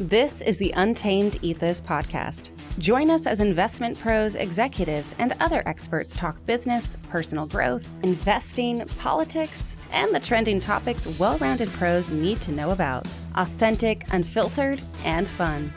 This is the Untamed Ethos Podcast. Join us as investment pros, executives, and other experts talk business, personal growth, investing, politics, and the trending topics well rounded pros need to know about. Authentic, unfiltered, and fun.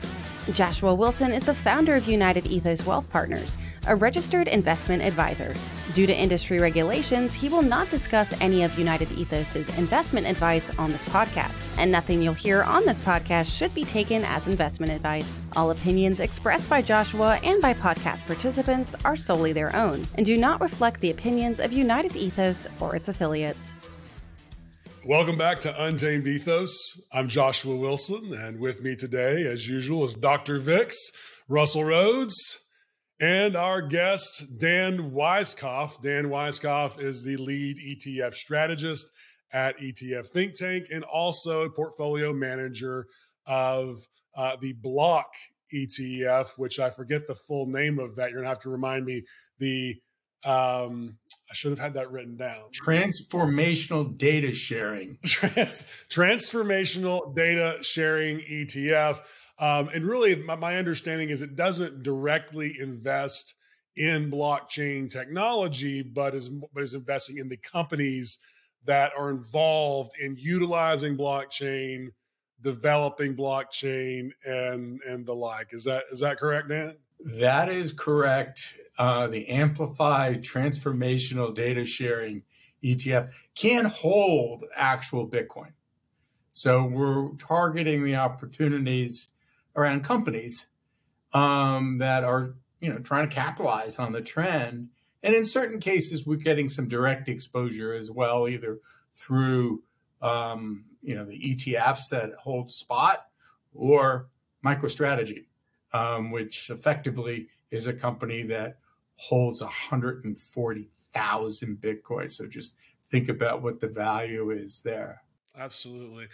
Joshua Wilson is the founder of United Ethos Wealth Partners a registered investment advisor. Due to industry regulations, he will not discuss any of United Ethos's investment advice on this podcast, and nothing you'll hear on this podcast should be taken as investment advice. All opinions expressed by Joshua and by podcast participants are solely their own and do not reflect the opinions of United Ethos or its affiliates. Welcome back to Untamed Ethos. I'm Joshua Wilson, and with me today, as usual, is Dr. Vix, Russell Rhoades, and our guest, Dan Weiskopf. Dan Weiskopf is the lead ETF strategist at ETF Think Tank and also a portfolio manager of uh, the Block ETF, which I forget the full name of that. You're going to have to remind me. The um, I should have had that written down. Transformational data sharing. Trans- transformational data sharing ETF. Um, and really, my, my understanding is it doesn't directly invest in blockchain technology, but is but is investing in the companies that are involved in utilizing blockchain, developing blockchain, and and the like. Is that is that correct, Dan? That is correct. Uh, the Amplified Transformational Data Sharing ETF can hold actual Bitcoin. So we're targeting the opportunities around companies um, that are you know trying to capitalize on the trend. And in certain cases we're getting some direct exposure as well either through um, you know the etfs that hold spot or microstrategy um, which effectively is a company that holds 140000 bitcoin. So just think about what the value is there. Absolutely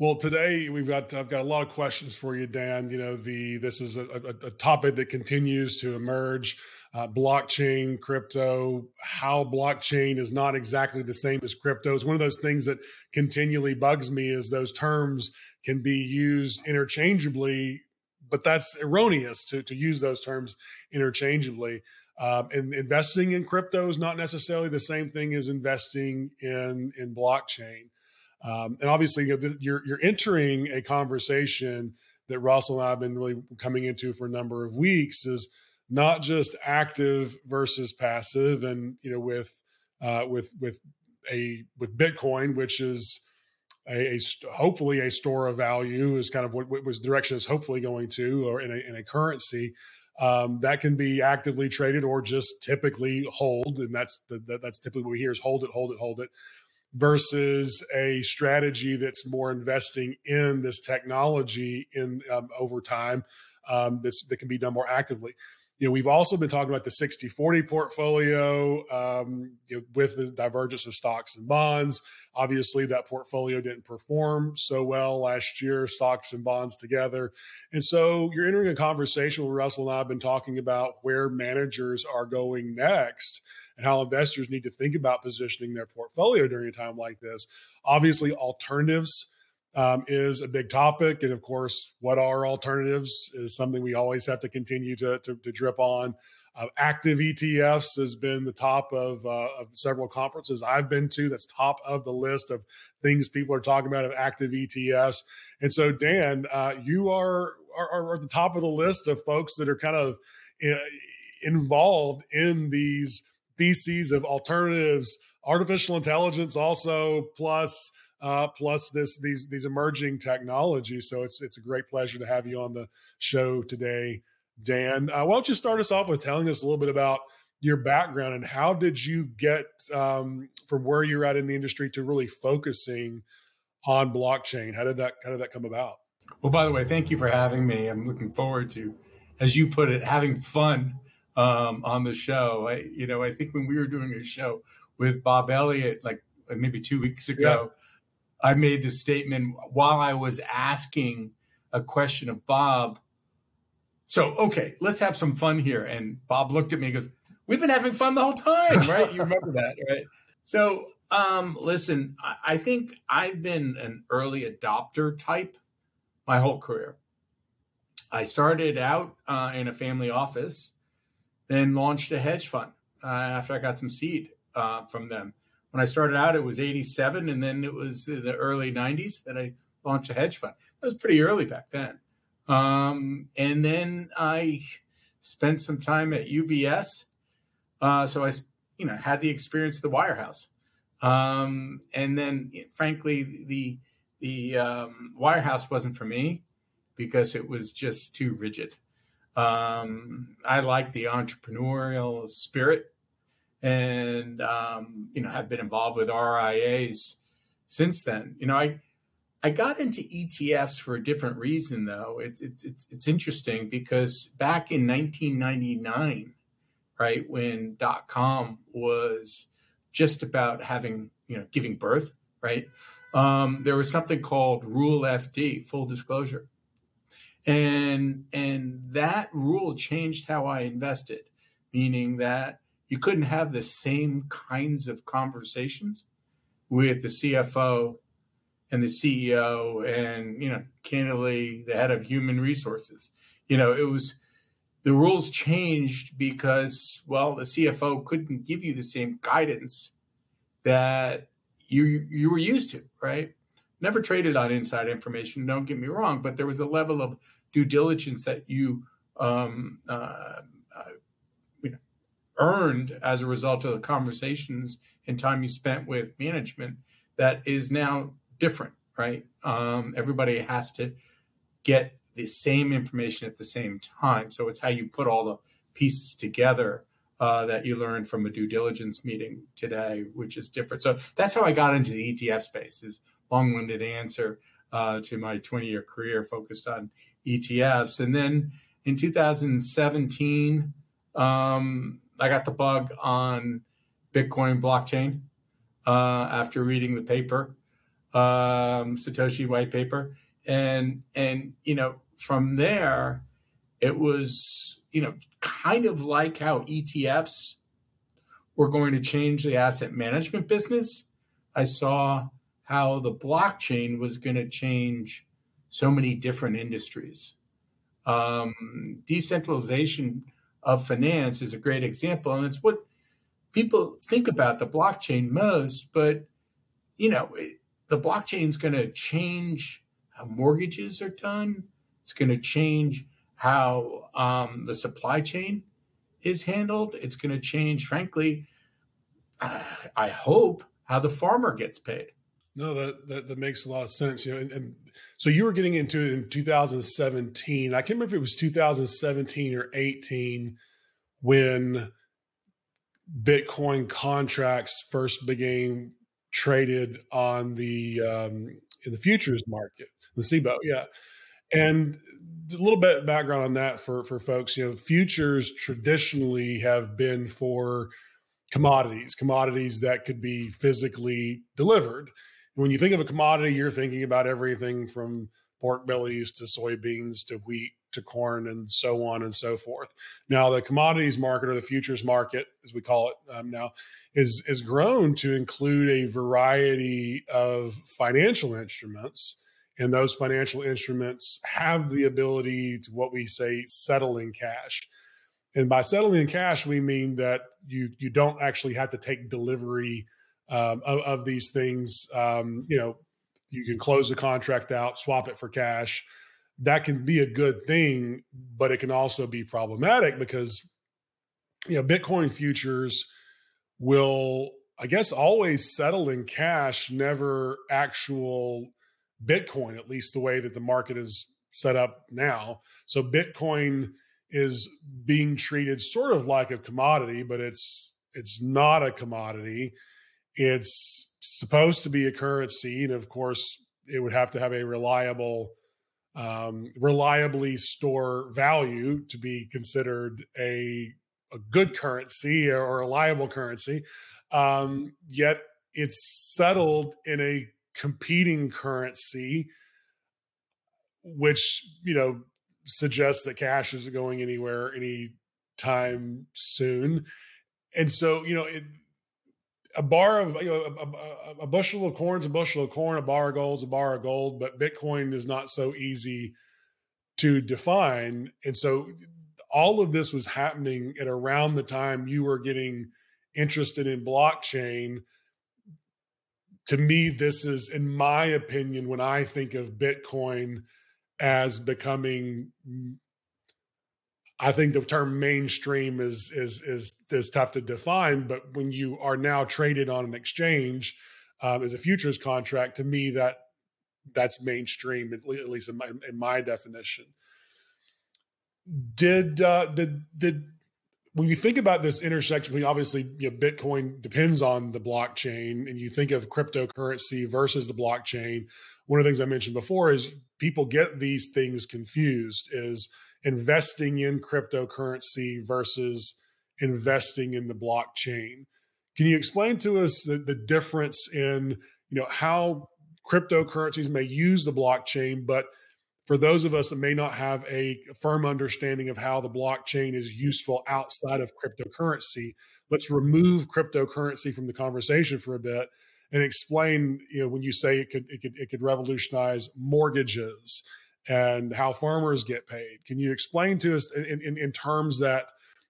well, today we've got I've got a lot of questions for you, Dan. You know, the this is a, a, a topic that continues to emerge. Uh, blockchain, crypto, how blockchain is not exactly the same as crypto It's one of those things that continually bugs me. Is those terms can be used interchangeably, but that's erroneous to to use those terms interchangeably. Um, and investing in crypto is not necessarily the same thing as investing in in blockchain. Um, and obviously, you're you're entering a conversation that Russell and I have been really coming into for a number of weeks. Is not just active versus passive, and you know, with uh, with with a with Bitcoin, which is a, a, hopefully a store of value, is kind of what, what was direction is hopefully going to, or in a, in a currency. Um, that can be actively traded or just typically hold, and that's the, that's typically what we hear is hold it, hold it, hold it versus a strategy that's more investing in this technology in um, over time um, this, that can be done more actively. You know we've also been talking about the 60 40 portfolio um, you know, with the divergence of stocks and bonds. Obviously that portfolio didn't perform so well last year stocks and bonds together. And so you're entering a conversation where russell and i have been talking about where managers are going next and how investors need to think about positioning their portfolio during a time like this. Obviously, alternatives um, is a big topic. And of course, what are alternatives is something we always have to continue to, to, to drip on. Uh, active ETFs has been the top of, uh, of several conferences I've been to. That's top of the list of things people are talking about of active ETFs. And so, Dan, uh, you are, are, are at the top of the list of folks that are kind of uh, involved in these species of alternatives, artificial intelligence also plus uh, plus this these these emerging technologies. So it's it's a great pleasure to have you on the show today, Dan. Uh, why don't you start us off with telling us a little bit about your background and how did you get um, from where you're at in the industry to really focusing on blockchain? How did that how did that come about? Well, by the way, thank you for having me. I'm looking forward to, as you put it, having fun um, on the show. I, you know, I think when we were doing a show with Bob Elliott, like maybe two weeks ago, yeah. I made the statement while I was asking a question of Bob. So, okay, let's have some fun here. And Bob looked at me and goes, We've been having fun the whole time, right? You remember that, right? So, um, listen, I, I think I've been an early adopter type my whole career. I started out uh, in a family office, then launched a hedge fund uh, after I got some seed uh, from them. When I started out, it was 87, and then it was in the early 90s that I launched a hedge fund. That was pretty early back then. Um, and then I spent some time at UBS. Uh, so I, you know, had the experience of the wirehouse. Um, and then, frankly, the the um, wirehouse wasn't for me because it was just too rigid. Um, I like the entrepreneurial spirit, and um, you know, have been involved with RIAs since then. You know, I I got into ETFs for a different reason, though. It's it's it's, it's interesting because back in 1999, right when dot com was just about having you know giving birth, right? Um, there was something called Rule FD, full disclosure, and and that rule changed how I invested, meaning that you couldn't have the same kinds of conversations with the CFO and the CEO and you know candidly the head of human resources. You know it was the rules changed because well the CFO couldn't give you the same guidance that you you were used to, right? Never traded on inside information. Don't get me wrong, but there was a level of due diligence that you um, uh, uh, you know, earned as a result of the conversations and time you spent with management that is now different, right? Um, everybody has to get the same information at the same time. So it's how you put all the pieces together uh, that you learned from a due diligence meeting today, which is different. So that's how I got into the ETF space. Is long-winded answer uh, to my 20-year career focused on ETFs, and then in 2017, um, I got the bug on Bitcoin blockchain uh, after reading the paper, um, Satoshi white paper, and and you know from there, it was you know kind of like how ETFs were going to change the asset management business. I saw how the blockchain was going to change so many different industries. Um, decentralization of finance is a great example, and it's what people think about the blockchain most. But you know, it, the blockchain is going to change how mortgages are done. It's going to change how um, the supply chain is handled. It's going to change, frankly, uh, I hope, how the farmer gets paid. No, that, that, that makes a lot of sense. You know, and, and, so you were getting into it in 2017. I can't remember if it was 2017 or 18 when Bitcoin contracts first began traded on the um, in the futures market, the CBOE. Yeah, and a little bit of background on that for for folks. You know, futures traditionally have been for commodities, commodities that could be physically delivered. When you think of a commodity, you're thinking about everything from pork bellies to soybeans to wheat to corn and so on and so forth. Now, the commodities market or the futures market, as we call it um, now, is is grown to include a variety of financial instruments and those financial instruments have the ability to what we say settle in cash. And by settling in cash, we mean that you you don't actually have to take delivery um, of, of, these things. Um, you know, you can close the contract out, swap it for cash. That can be a good thing, but it can also be problematic because you know Bitcoin futures will, I guess, always settle in cash, never actual Bitcoin, at least the way that the market is set up now. So Bitcoin is being treated sort of like a commodity, but it's it's not a commodity. It's supposed to be a currency, and of course, it would have to have a reliable, um, reliably store value to be considered a a good currency or a reliable currency. Um, yet it's settled in a competing currency, which you know suggests that cash isn't going anywhere anytime soon. And so, you know, it, a bar of you know a, a, a, bushel of corn is a bushel of corn, a bar of gold is a bar of gold, but Bitcoin is not so easy to define. And so all of this was happening at around the time you were getting interested in blockchain. To me, this is, in my opinion, when I think of Bitcoin as becoming I think the term mainstream is is is is tough to define, but when you are now traded on an exchange um, as a futures contract, to me that that's mainstream at least in my, in my definition. Did uh, did did when you think about this intersection, mean, obviously, you know, Bitcoin depends on the blockchain, and you think of cryptocurrency versus the blockchain. One of the things I mentioned before is people get these things confused. Is investing in cryptocurrency versus investing in the blockchain. Can you explain to us the, the difference in you know how cryptocurrencies may use the blockchain, but for those of us that may not have a firm understanding of how the blockchain is useful outside of cryptocurrency, let's remove cryptocurrency from the conversation for a bit and explain you know when you say it could it could it could revolutionize mortgages and how farmers get paid. Can you explain to us in, in, in terms that,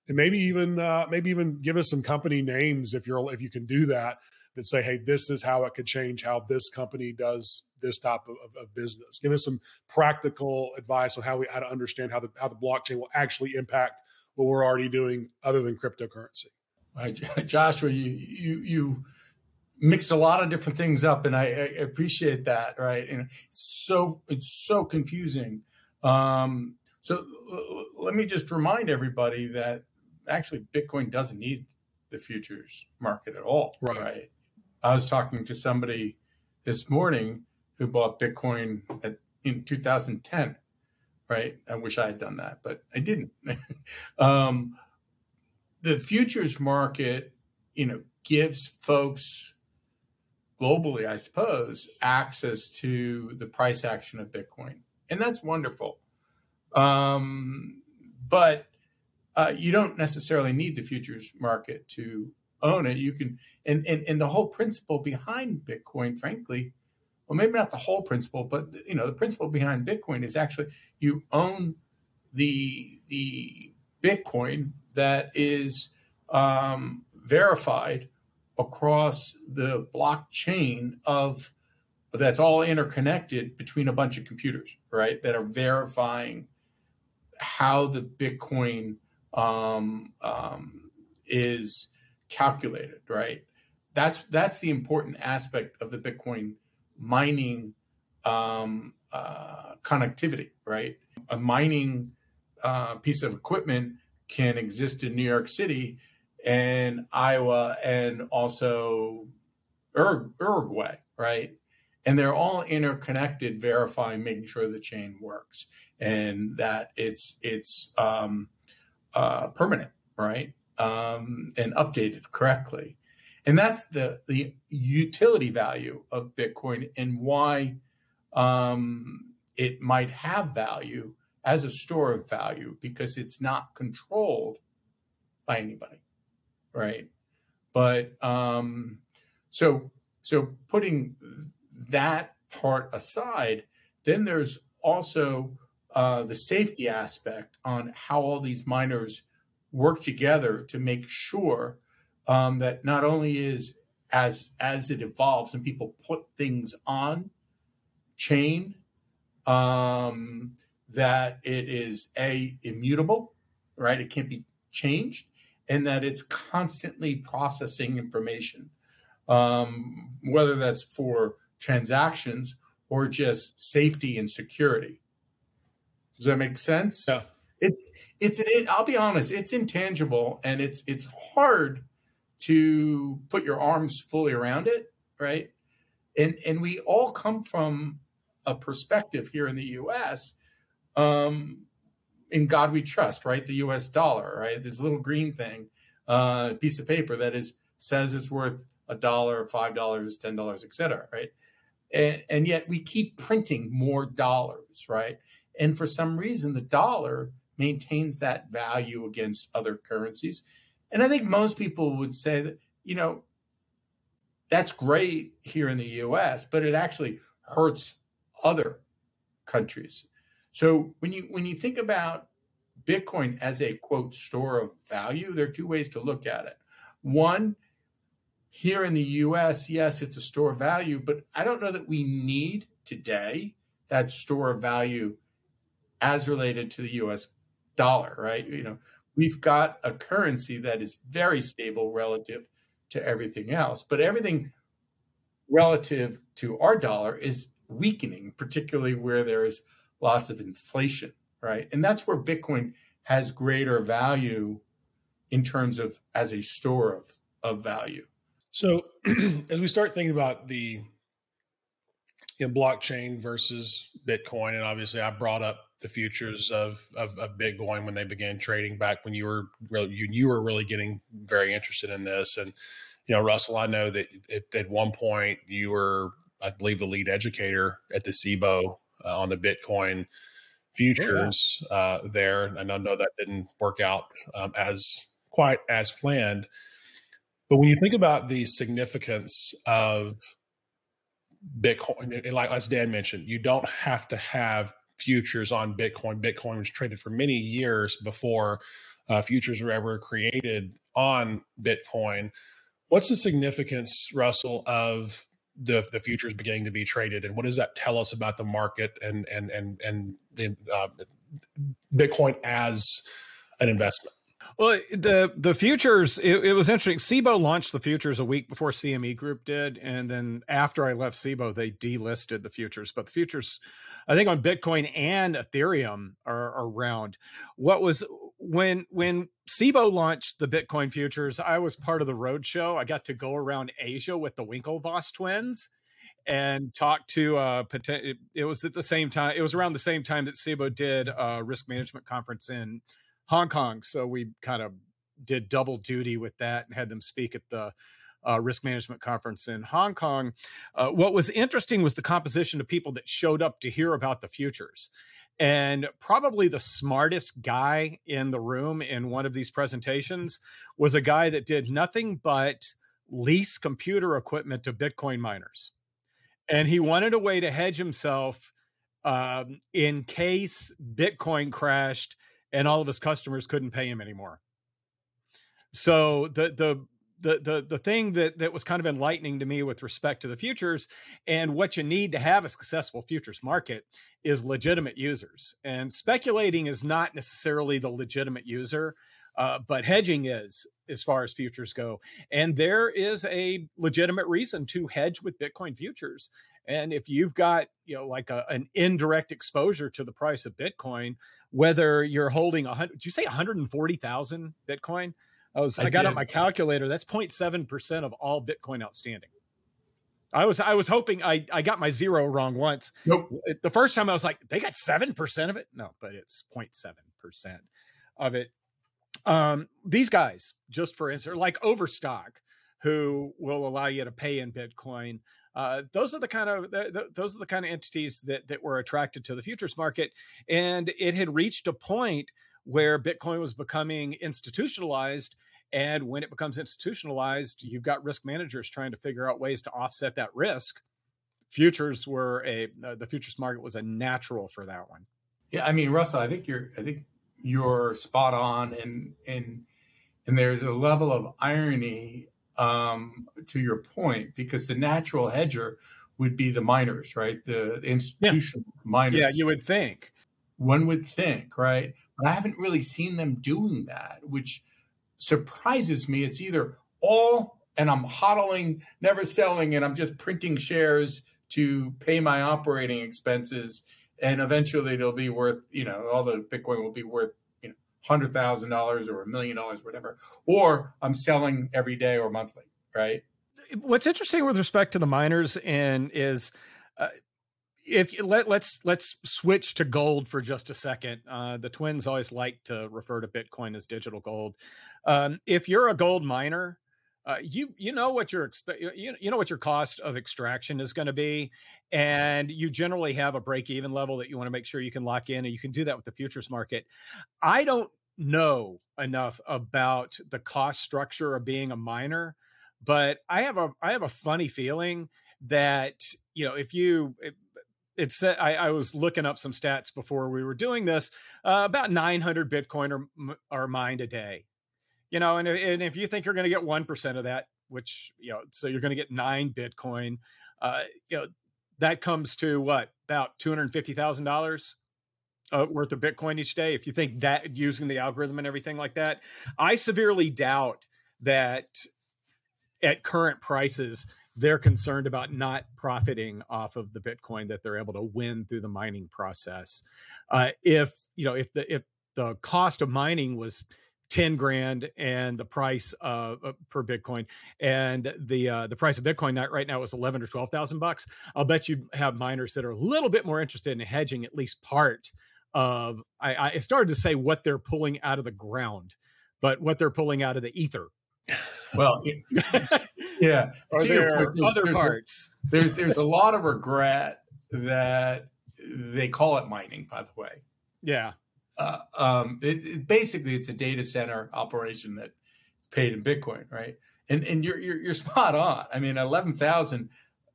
and maybe even uh, maybe even give us some company names if you're if you can do that that say, hey, this is how it could change how this company does this type of, of, of business. Give us some practical advice on how we how to understand how the how the blockchain will actually impact what we're already doing other than cryptocurrency. Joshua, you you you mixed a lot of different things up, and I, I appreciate that. Right, and it's so it's so confusing. Um, so let me just remind everybody that actually Bitcoin doesn't need the futures market at all. Right. right? I was talking to somebody this morning who bought Bitcoin at, in 2010. Right. I wish I had done that, but I didn't. um, the futures market, you know, gives folks globally, I suppose, access to the price action of Bitcoin. And that's wonderful. Um, but uh, you don't necessarily need the futures market to own it. You can, and, and, and the whole principle behind Bitcoin, frankly, well, maybe not the whole principle, but you know, the principle behind Bitcoin is actually you own the the Bitcoin that is um, verified across the blockchain of that's all interconnected between a bunch of computers, right? That are verifying how the Bitcoin um, um, is calculated, right? That's that's the important aspect of the Bitcoin mining um, uh, connectivity, right? A mining uh, piece of equipment can exist in New York City and Iowa and also Uruguay, right? And they're all interconnected, verifying, making sure the chain works and that it's it's um, uh, permanent, right? Um, and updated correctly. And that's the the utility value of Bitcoin and why um, it might have value as a store of value because it's not controlled by anybody right? But um, so so putting that part aside, then there's also uh, the safety aspect on how all these miners work together to make sure um, that not only is as as it evolves and people put things on chain um, that it is a immutable right it can't be changed and that it's constantly processing information, um, whether that's for transactions or just safety and security. Does that make sense? Yeah. It's it's it, I'll be honest, it's intangible and it's it's hard to put your arms fully around it, right? And and we all come from a perspective here in the U.S. Um, in God we trust, right? The U.S. dollar, right? This little green thing, uh, piece of paper that is says it's worth a dollar, five dollars, ten dollars, et cetera, right? And, and yet we keep printing more dollars, right? And for some reason, the dollar maintains that value against other currencies. And I think most people would say that, you know, that's great here in the US, but it actually hurts other countries So when you when you think about Bitcoin as a quote store of value, there are two ways to look at it. One, here in the US, yes, it's a store of value, but I don't know that we need today that store of value as related to the US dollar, right? You know, we've got a currency that is very stable relative to everything else, but everything relative to our dollar is weakening, particularly where there's lots of inflation, right? And that's where Bitcoin has greater value in terms of as a store of, of value. So as we start thinking about the you know, blockchain versus Bitcoin, and obviously I brought up the futures of, of, of Bitcoin when they began trading back when you were really, you, you were really getting very interested in this. And, you know, Russell, I know that at, at one point you were, I believe, the lead educator at the CBOE uh, on the Bitcoin futures uh, there. And I know that didn't work out um, as quite as planned. But when you think about the significance of Bitcoin, like as Dan mentioned, you don't have to have futures on Bitcoin. Bitcoin was traded for many years before uh, futures were ever created on Bitcoin. What's the significance, Russell, of the the futures beginning to be traded, and what does that tell us about the market and and and and the uh, Bitcoin as an investment? Well, the the futures it, it, was interesting. CBOE launched the futures a week before CME Group did, and then after I left CBOE, they delisted the futures. But the futures, I think on Bitcoin and Ethereum are around. What was when when CBOE launched the Bitcoin futures? I was part of the roadshow. I got to go around Asia with the Winklevoss twins and talk to uh it was at the same time it was around the same time that CBOE did a risk management conference in Hong Kong. So we kind of did double duty with that and had them speak at the uh, risk management conference in Hong Kong. Uh, what was interesting was the composition of people that showed up to hear about the futures. And probably the smartest guy in the room in one of these presentations was a guy that did nothing but lease computer equipment to Bitcoin miners. And he wanted a way to hedge himself um, in case Bitcoin crashed and all of his customers couldn't pay him anymore. So the the the the the thing that that was kind of enlightening to me with respect to the futures and what you need to have a successful futures market is legitimate users. And speculating is not necessarily the legitimate user, uh, but hedging is as far as futures go. And there is a legitimate reason to hedge with Bitcoin futures. And if you've got, you know, like a, an indirect exposure to the price of Bitcoin, whether you're holding a hundred, did you say 140,000 Bitcoin? I was, I, I got on my calculator. That's 0.7% of all Bitcoin outstanding. I was, I was hoping I, I got my zero wrong once. Nope. The first time I was like, they got 7% of it. No, but it's 0.7% of it. Um, these guys, just for instance, like Overstock, who will allow you to pay in Bitcoin. Uh, those are the kind of those are the kind of entities that that were attracted to the futures market, and it had reached a point where Bitcoin was becoming institutionalized. And when it becomes institutionalized, you've got risk managers trying to figure out ways to offset that risk. Futures were a uh, the futures market was a natural for that one. Yeah, I mean, Russell, I think you're I think you're spot on, and and and there's a level of irony um, to your point, because the natural hedger would be the miners, right? The institutional yeah. miners. Yeah, you would think. One would think, right? But I haven't really seen them doing that, which surprises me. It's either all and I'm hodling, never selling, and I'm just printing shares to pay my operating expenses. And eventually they'll be worth, you know, all the Bitcoin will be worth you know, hundred thousand dollars or a million dollars, whatever, or I'm selling every day or monthly, right? What's interesting with respect to the miners and is if let let's let's switch to gold for just a second. Uh, the twins always like to refer to Bitcoin as digital gold. Um, if you're a gold miner, uh, you you know what your expect you, you know what your cost of extraction is going to be and you generally have a break even level that you want to make sure you can lock in and you can do that with the futures market i don't know enough about the cost structure of being a miner but i have a i have a funny feeling that you know if you it's I, I was looking up some stats before we were doing this. Uh, about 900 Bitcoin are, are mined a day. You know, and, and if you think you're going to get one percent of that, which you know, so you're going to get nine Bitcoin. Uh, you know, that comes to what about two hundred fifty thousand uh, dollars worth of Bitcoin each day. If you think that using the algorithm and everything like that, I severely doubt that at current prices they're concerned about not profiting off of the Bitcoin that they're able to win through the mining process. Uh, if you know if the if the cost of mining was 10 grand and the price uh, per bitcoin and the uh, the price of bitcoin right now is 11 or 12,000 bucks i'll bet you have miners that are a little bit more interested in hedging at least part of I, I started to say what they're pulling out of the ground but what they're pulling out of the ether well yeah are there point, there's, other there's parts a, there's, there's a lot of regret that they call it mining by the way yeah uh, um, it, it, basically it's a data center operation that is paid in Bitcoin, right? And and you're you're, you're spot on. I mean, eleven thousand.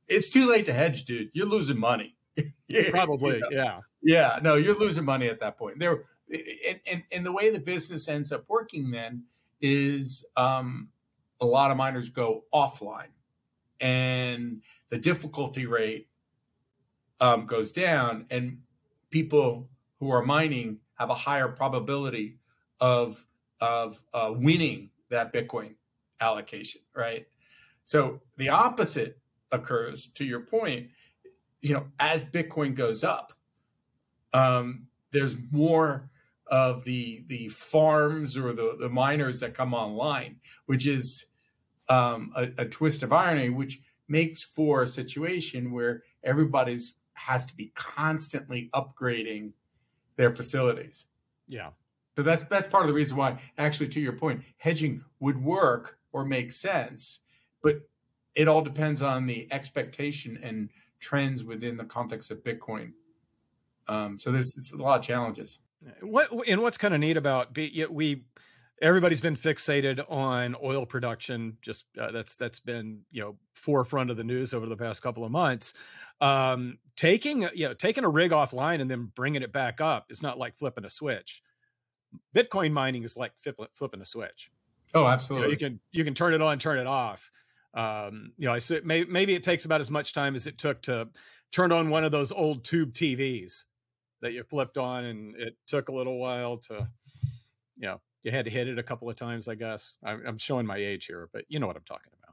It's too late to hedge, dude. You're losing money. Probably, you know? yeah. Yeah, no, you're losing money at that point. There, and, and and the way the business ends up working then is um, a lot of miners go offline, and the difficulty rate um, goes down, and people who are mining have a higher probability of of uh, winning that Bitcoin allocation, right? So the opposite occurs. To your point, you know, as Bitcoin goes up, um, there's more of the the farms or the, the miners that come online, which is um, a, a twist of irony, which makes for a situation where everybody's has to be constantly upgrading their facilities. Yeah. So that's that's part of the reason why, actually, to your point, hedging would work or make sense, but it all depends on the expectation and trends within the context of Bitcoin. Um, so there's it's a lot of challenges. What and what's kind of neat about be, we everybody's been fixated on oil production. Just uh, that's that's been you know forefront of the news over the past couple of months um, taking you know taking a rig offline and then bringing it back up is not like flipping a switch. Bitcoin mining is like flipping a switch. Oh, absolutely. You, know, you can you can turn it on, turn it off. Um, you know, I said maybe, maybe it takes about as much time as it took to turn on one of those old tube TVs that you flipped on, and it took a little while to, you know, you had to hit it a couple of times. I guess I'm showing my age here, but you know what I'm talking about.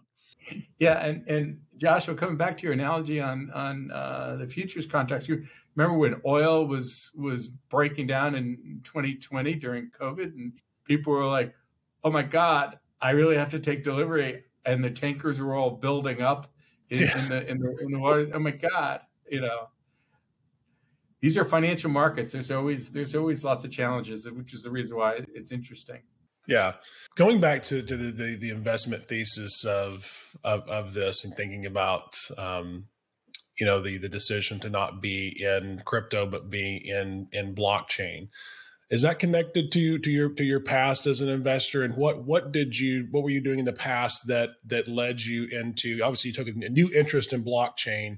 Yeah, and and Joshua, coming back to your analogy on on uh, the futures contracts, you remember when oil was was breaking down in 2020 during COVID, and people were like, "Oh my God, I really have to take delivery," and the tankers were all building up in, yeah. in the in the in the water. Oh my God, you know. These are financial markets. There's always there's always lots of challenges, which is the reason why it's interesting. Yeah, going back to, to the, the, the investment thesis of, of, of this and thinking about um, you know the the decision to not be in crypto but be in in blockchain is that connected to to your to your past as an investor and what what did you what were you doing in the past that that led you into obviously you took a new interest in blockchain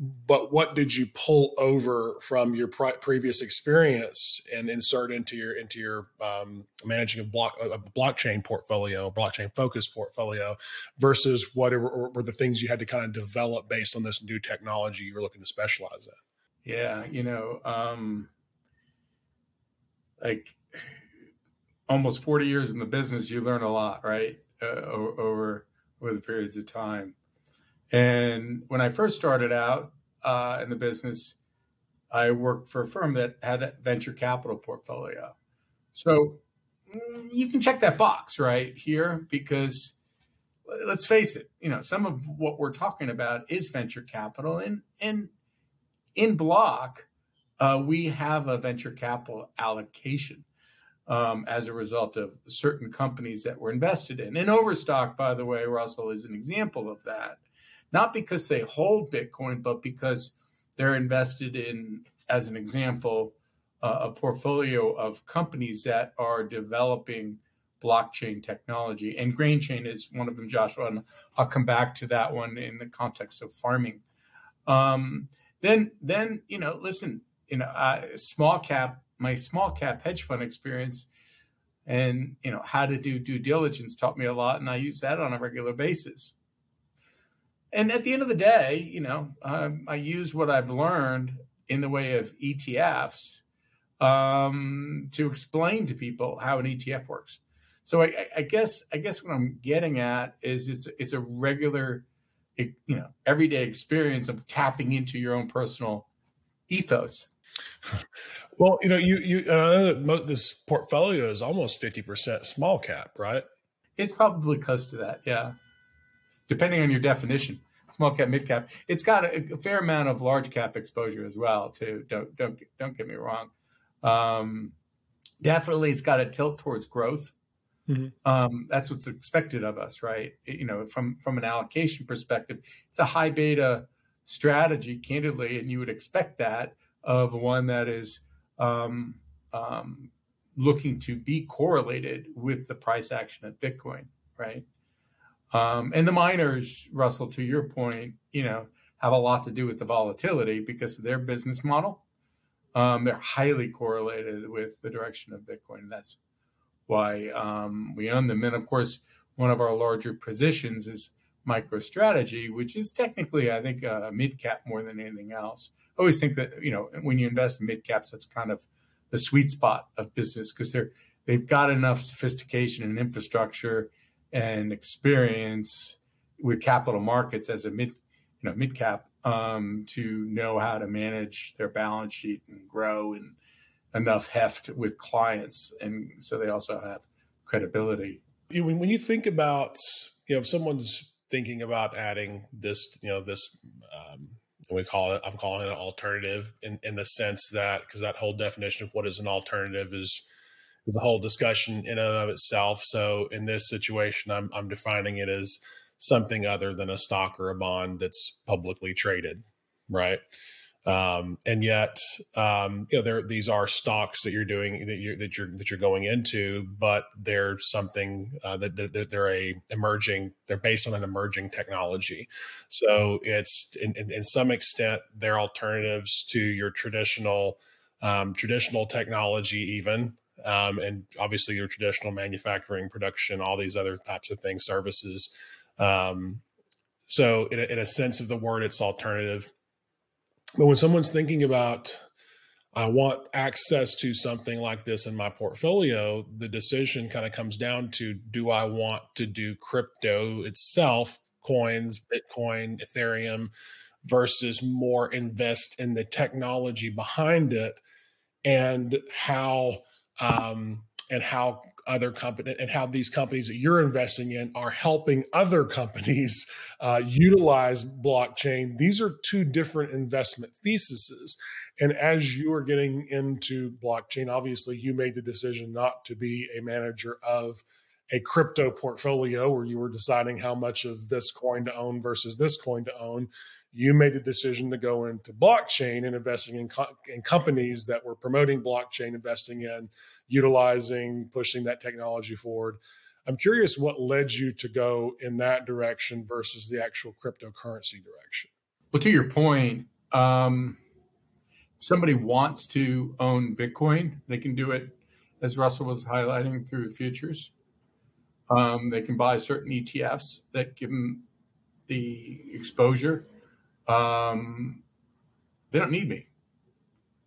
but what did you pull over from your previous experience and insert into your into your um, managing a block a blockchain portfolio, blockchain focused portfolio, versus what were, were the things you had to kind of develop based on this new technology you were looking to specialize in? Yeah, you know, um, like almost forty years in the business, you learn a lot, right? Uh, over over the periods of time. And when I first started out uh, in the business, I worked for a firm that had a venture capital portfolio. So mm, you can check that box right here because let's face it, you know, some of what we're talking about is venture capital. And, and in Block, uh, we have a venture capital allocation um, as a result of certain companies that we're invested in. And Overstock, by the way, Russell, is an example of that not because they hold Bitcoin, but because they're invested in, as an example, uh, a portfolio of companies that are developing blockchain technology. And GrainChain is one of them, Joshua. And I'll come back to that one in the context of farming. Um, then then you know, listen, you know, uh, small cap, my small cap hedge fund experience, and you know how to do due diligence taught me a lot, and I use that on a regular basis. And at the end of the day, you know, um, I use what I've learned in the way of ETFs um, to explain to people how an ETF works. So I, I, guess I guess what I'm getting at is it's it's a regular, you know, everyday experience of tapping into your own personal ethos. Well, you know, you you uh, this portfolio is almost fifty percent small cap, right? It's probably close to that, yeah. Depending on your definition, small cap, mid cap. It's got a, a fair amount of large cap exposure as well, too. Don't don't don't get me wrong. Um, definitely, it's got a tilt towards growth. Mm-hmm. Um, that's what's expected of us, right? You know, from from an allocation perspective, it's a high beta strategy, candidly, and you would expect that of one that is um, um, looking to be correlated with the price action of Bitcoin, right? Um, and the miners, Russell, to your point, you know, have a lot to do with the volatility because of their business model. Um, they're highly correlated with the direction of Bitcoin. That's why um, we own them. And of course, one of our larger positions is MicroStrategy, which is technically, I think, a mid cap more than anything else. I always think that you know when you invest in mid caps, that's kind of the sweet spot of business because they're they've got enough sophistication and infrastructure and experience with capital markets as a mid you know mid cap um, to know how to manage their balance sheet and grow and enough heft with clients, and so they also have credibility. When you think about you know if someone's thinking about adding this you know this um, we call it i'm calling it an alternative in, in the sense that because that whole definition of what is an alternative is is a whole discussion in and of itself so in this situation i'm, I'm defining it as something other than a stock or a bond that's publicly traded, right? Um, and yet, um, you know, there these are stocks that you're doing that you're that you're that you're going into, but they're something uh, that, that, they're a emerging. They're based on an emerging technology, so it's in, in, in some extent they're alternatives to your traditional um, traditional technology, even um, and obviously your traditional manufacturing, production, all these other types of things, services. Um, so, in a, in a sense of the word, it's alternative. But when someone's thinking about, I want access to something like this in my portfolio, the decision kind of comes down to do I want to do crypto itself, coins, Bitcoin, Ethereum, versus more invest in the technology behind it and how um, and how other companies and how these companies that you're investing in are helping other companies uh, utilize blockchain. These are two different investment theses. And as you are getting into blockchain, obviously you made the decision not to be a manager of a crypto portfolio where you were deciding how much of this coin to own versus this coin to own you made the decision to go into blockchain and investing in, co- in companies that were promoting blockchain, investing in, utilizing, pushing that technology forward. I'm curious what led you to go in that direction versus the actual cryptocurrency direction. Well, to your point, um, somebody wants to own Bitcoin, they can do it, as Russell was highlighting, through futures. Um, they can buy certain ETFs that give them the exposure um, they don't need me.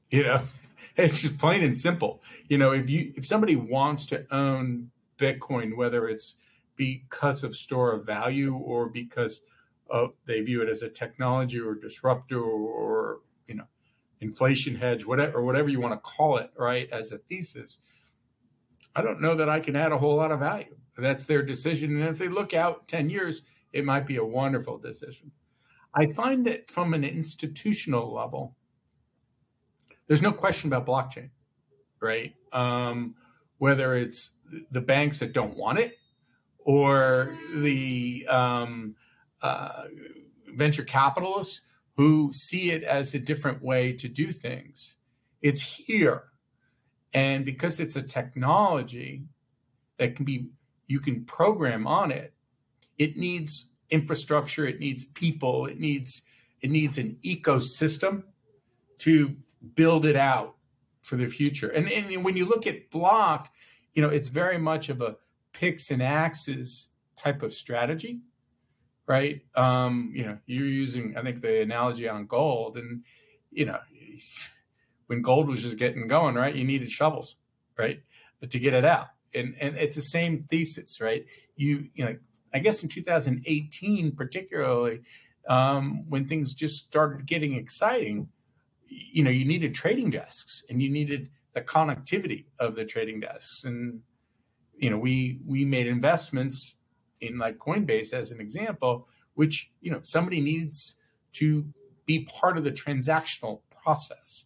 You know, it's just plain and simple. You know, if you if somebody wants to own Bitcoin, whether it's because of store of value or because of, they view it as a technology or disruptor or, you know inflation hedge, whatever or whatever you want to call it, right? As a thesis, I don't know that I can add a whole lot of value. That's their decision, and if they look out ten years, it might be a wonderful decision. I find that from an institutional level, there's no question about blockchain, right? Um, whether it's the banks that don't want it or the um, uh, venture capitalists who see it as a different way to do things. It's here. And because it's a technology that can be, you can program on it, it needs infrastructure, it needs people, it needs it needs an ecosystem to build it out for the future. And, and when you look at block, you know, it's very much of a picks and axes type of strategy, right? Um, you know, you're using, I think, the analogy on gold, and you know, when gold was just getting going, right? You needed shovels, right, to get it out, and and it's the same thesis, right? You you know, I guess in 2018, particularly, um, when things just started getting exciting, you know, you needed trading desks and you needed the connectivity of the trading desks. And, you know, we, we made investments in like Coinbase as an example, which, you know, somebody needs to be part of the transactional process.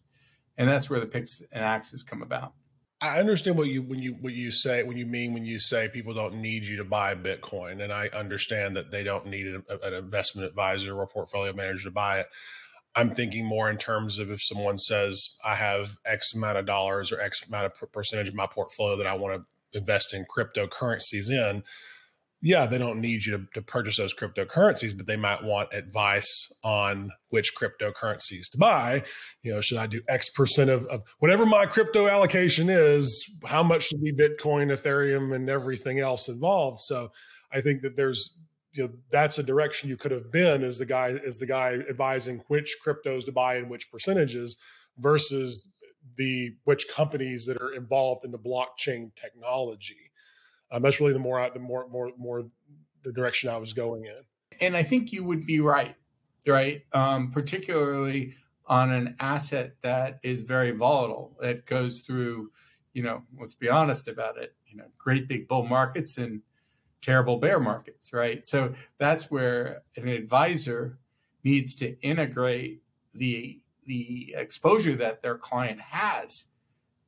And that's where the picks and axes come about. I understand what you when you what you say when you mean when you say people don't need you to buy Bitcoin, and I understand that they don't need an, an investment advisor or portfolio manager to buy it. I'm thinking more in terms of if someone says I have X amount of dollars or X amount of percentage of my portfolio that I want to invest in cryptocurrencies in yeah, they don't need you to, to, purchase those cryptocurrencies, but they might want advice on which cryptocurrencies to buy. You know, should I do X percent of, of whatever my crypto allocation is? How much should be Bitcoin, Ethereum, and everything else involved? So I think that there's, you know, that's a direction you could have been as the guy, as the guy advising which cryptos to buy and which percentages versus the which companies that are involved in the blockchain technology um, that's really the more the more more more the direction I was going in. And I think you would be right, right? Um, particularly on an asset that is very volatile. that goes through, you know, let's be honest about it. You know, great big bull markets and terrible bear markets, right? So that's where an advisor needs to integrate the the exposure that their client has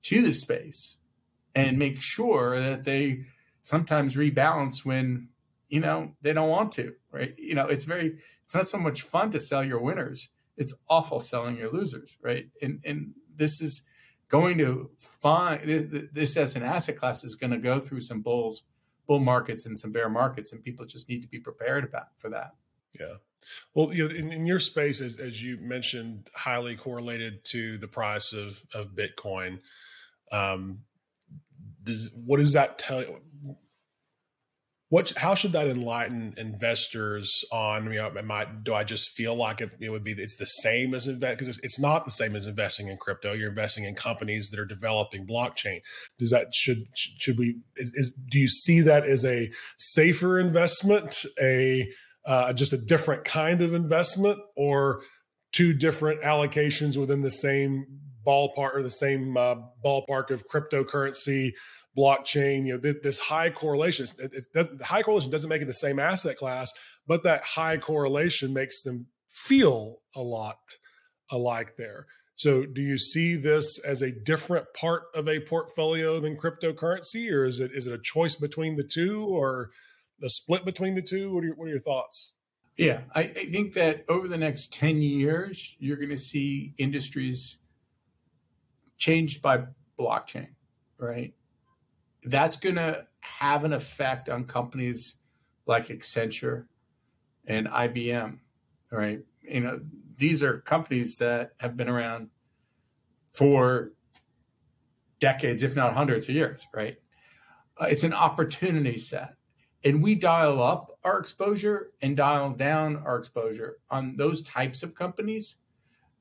to the space and make sure that they sometimes rebalance when you know they don't want to right? You know it's very it's not so much fun to sell your winners it's awful selling your losers right? And and this is going to find this, as an asset class is going to go through some bulls bull markets and some bear markets and people just need to be prepared about for that. Yeah. Well you know in, in your space as, as you mentioned highly correlated to the price of of bitcoin um does, what does that tell you what how should that enlighten investors on you know am I, do i just feel like it, it would be it's the same as invest because it's, it's, not the same as investing in crypto. You're investing in companies that are developing blockchain. Does that should should we is, is do you see that as a safer investment a uh, just a different kind of investment or two different allocations within the same ballpark or the same uh, ballpark of cryptocurrency blockchain, you know, th- this high correlation. It, it, high correlation doesn't make it the same asset class, but that high correlation makes them feel a lot alike there. So, do you see this as a different part of a portfolio than cryptocurrency, or is it is it a choice between the two, or a split between the two? What are your, what are your thoughts? Yeah, I, I think that over the next ten years, you're going to see industries changed by blockchain, right? That's going to have an effect on companies like Accenture and IBM, right? You know, these are companies that have been around for decades, if not hundreds of years, right? Uh, it's an opportunity set. And we dial up our exposure and dial down our exposure on those types of companies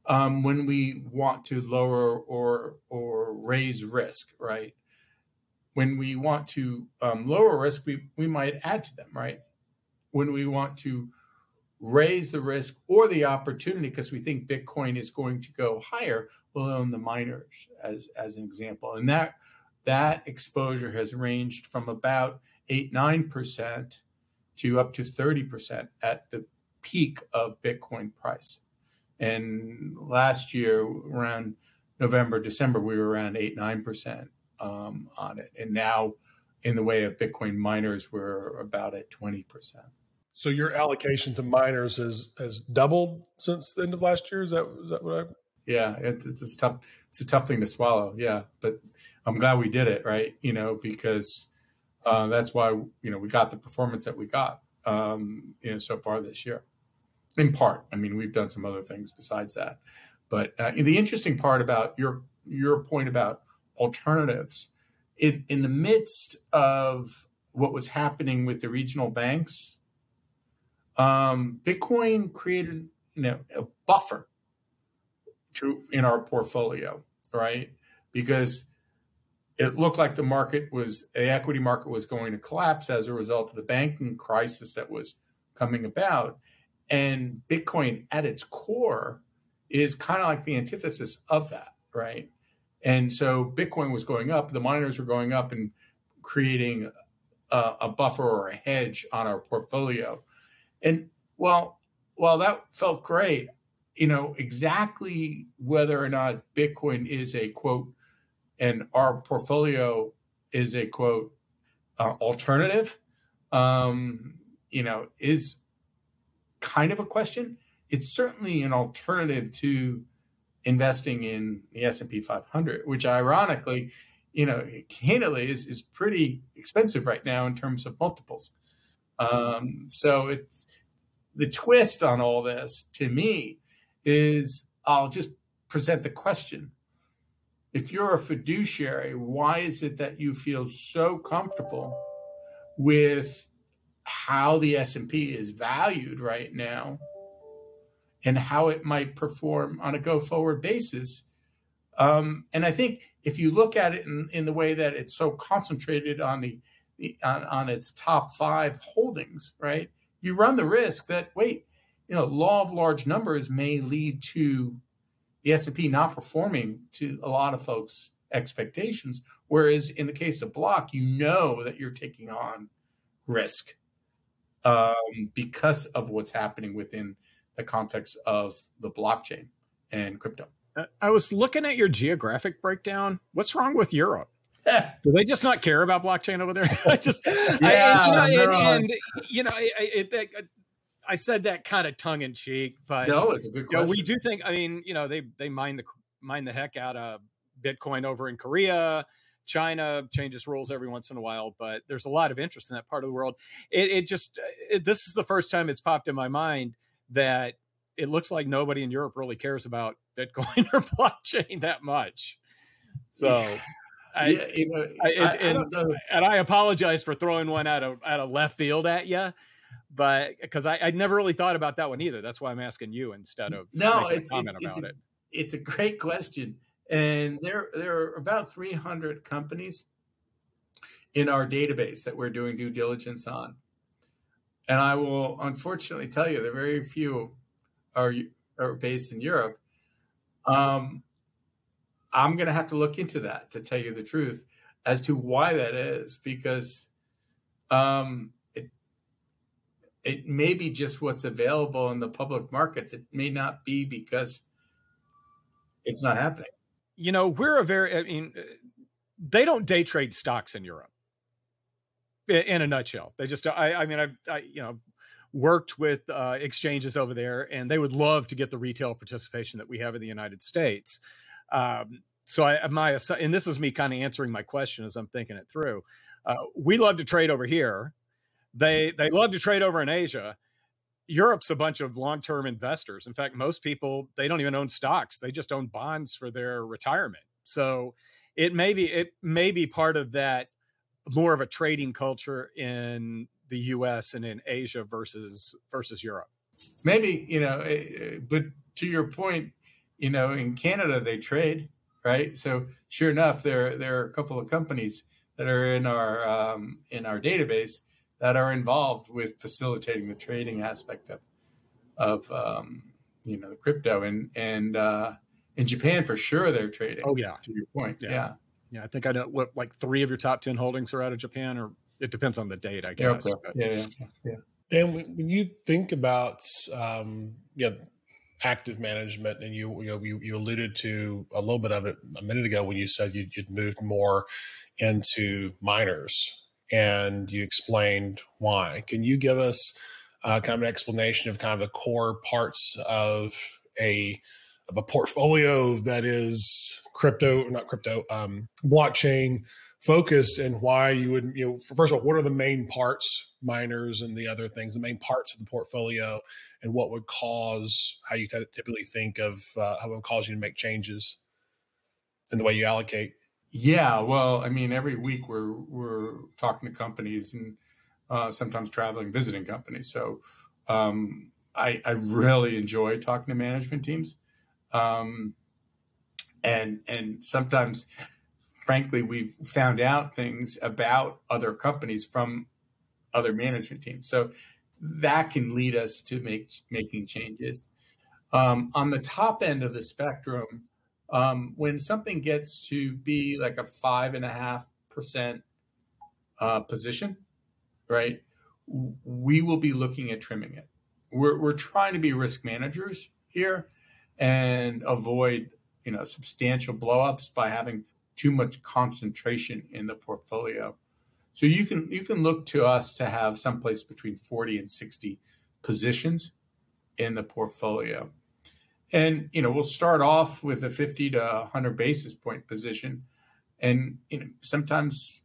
um, when we want to lower or or raise risk, right? When we want to um, lower risk, we, we might add to them, right? When we want to raise the risk or the opportunity because we think Bitcoin is going to go higher, we'll own the miners as, as an example. And that that exposure has ranged from about eight, nine percent to up to 30% at the peak of Bitcoin price. And last year, around November, December, we were around eight, nine percent um, on it. And now, in the way of Bitcoin miners, we're about at 20%. So your allocation to miners has has doubled since the end of last year. Is that is that what I? Yeah, it's, it's tough. It's a tough thing to swallow. Yeah, but I'm glad we did it. Right, you know, because uh, that's why you know we got the performance that we got um, you know so far this year. in part. I mean, we've done some other things besides that. But uh, the interesting part about your your point about alternatives, in, in the midst of what was happening with the regional banks, um, Bitcoin created you know, a buffer to, in our portfolio, right? Because it looked like the market was the equity market was going to collapse as a result of the banking crisis that was coming about. And bitcoin at its core is kind of like the antithesis of that right and so bitcoin was going up the miners were going up and creating a, a buffer or a hedge on our portfolio. And well while that felt great you know exactly whether or not bitcoin is a quote and our portfolio is a quote uh, alternative um, you know is kind of a question. It's certainly an alternative to investing in the s&p 500 which ironically you know candidly is, is pretty expensive right now in terms of multiples. Um, so it's the twist on all this to me is i'll just present the question. If you're a fiduciary, why is it that you feel so comfortable with how the S&P is valued right now and how it might perform on a go forward basis? Um, and I think if you look at it in, in the way that it's so concentrated on the, on, on its top five holdings, right? You run the risk that wait, you know, law of large numbers may lead to the S&P not performing to a lot of folks' expectations. Whereas in the case of block, you know that you're taking on risk um, because of what's happening within the context of the blockchain and crypto. Uh, I was looking at your geographic breakdown. What's wrong with Europe? Eh. Do they just not care about blockchain over there? I just, yeah, I, you know, and, and, you know, I, I, uh, I said that kind of tongue in cheek, but no, it's a good question. Know, we do think. I mean, you know, they they mine the mine the heck out of Bitcoin over in Korea. China changes rules every once in a while, but there's a lot of interest in that part of the world. It, it just uh, it, this is the first time it's popped in my mind that it looks like nobody in Europe really cares about Bitcoin or blockchain that much. So. I, yeah, you know, I, I, and, and, I apologize for throwing one out of out of left field at you, but because I I'd never really thought about that one either. That's why I'm asking you instead of no. It's it's, it's a, it. it's a great question, and there there are about 300 companies in our database that we're doing due diligence on, and I will unfortunately tell you that very few are are based in Europe. Um, I'm going to have to look into that to tell you the truth as to why that is because um, it may be just what's available in the public markets. It may not be because it's not happening. You know, we're a very, I mean, they don't day trade stocks in Europe in a nutshell. They just, I, I mean, I've, I, you know, worked with uh, exchanges over there and they would love to get the retail participation that we have in the United States. Um, so I, my, and this is me kind of answering my question as I'm thinking it through. Uh, we love to trade over here they they love to trade over in Asia. Europe's a bunch of long-term investors. In fact, most people they don't even own stocks; they just own bonds for their retirement. So it may be it may be part of that more of a trading culture in the U.S. and in Asia versus versus Europe. Maybe you know, eh, eh, but to your point, you know, in Canada they trade right. So sure enough, there there are a couple of companies that are in our um, in our database that are involved with facilitating the trading aspect of of um, you know the crypto and and uh, in Japan for sure they're trading. Oh yeah, to your point, yeah. yeah, yeah. I think I know what like three of your top ten holdings are out of Japan, or it depends on the date, I guess. Yeah, yeah, yeah, yeah. Dan, when you think about um, yeah, active management, and you you know you, you alluded to a little bit of it a minute ago when you said you'd, you'd moved more into miners and you explained why. Can you give us uh, kind of an explanation of kind of the core parts of a of a portfolio that is crypto, not crypto, um, blockchain focused, and why you would, you know, first of all, what are the main parts, miners and the other things, the main parts of the portfolio, and what would cause how you typically think of uh, how it would cause you to make changes in the way you allocate. Yeah, well, I mean, every week we're we're talking to companies and uh, sometimes traveling, visiting companies. So um, I, I really enjoy talking to management teams, um, and and sometimes, frankly, we've found out things about other companies from other management teams. So that can lead us to make making changes. Um, on the top end of the spectrum, um, when something gets to be like a five and a half percent uh, position, right, we will be looking at trimming it. We're we're trying to be risk managers here and avoid you know substantial blowups by having too much concentration in the portfolio. So you can you can look to us to have someplace between 40 and 60 positions in the portfolio. And you know, we'll start off with a 50 to 100 basis point position, and you know, sometimes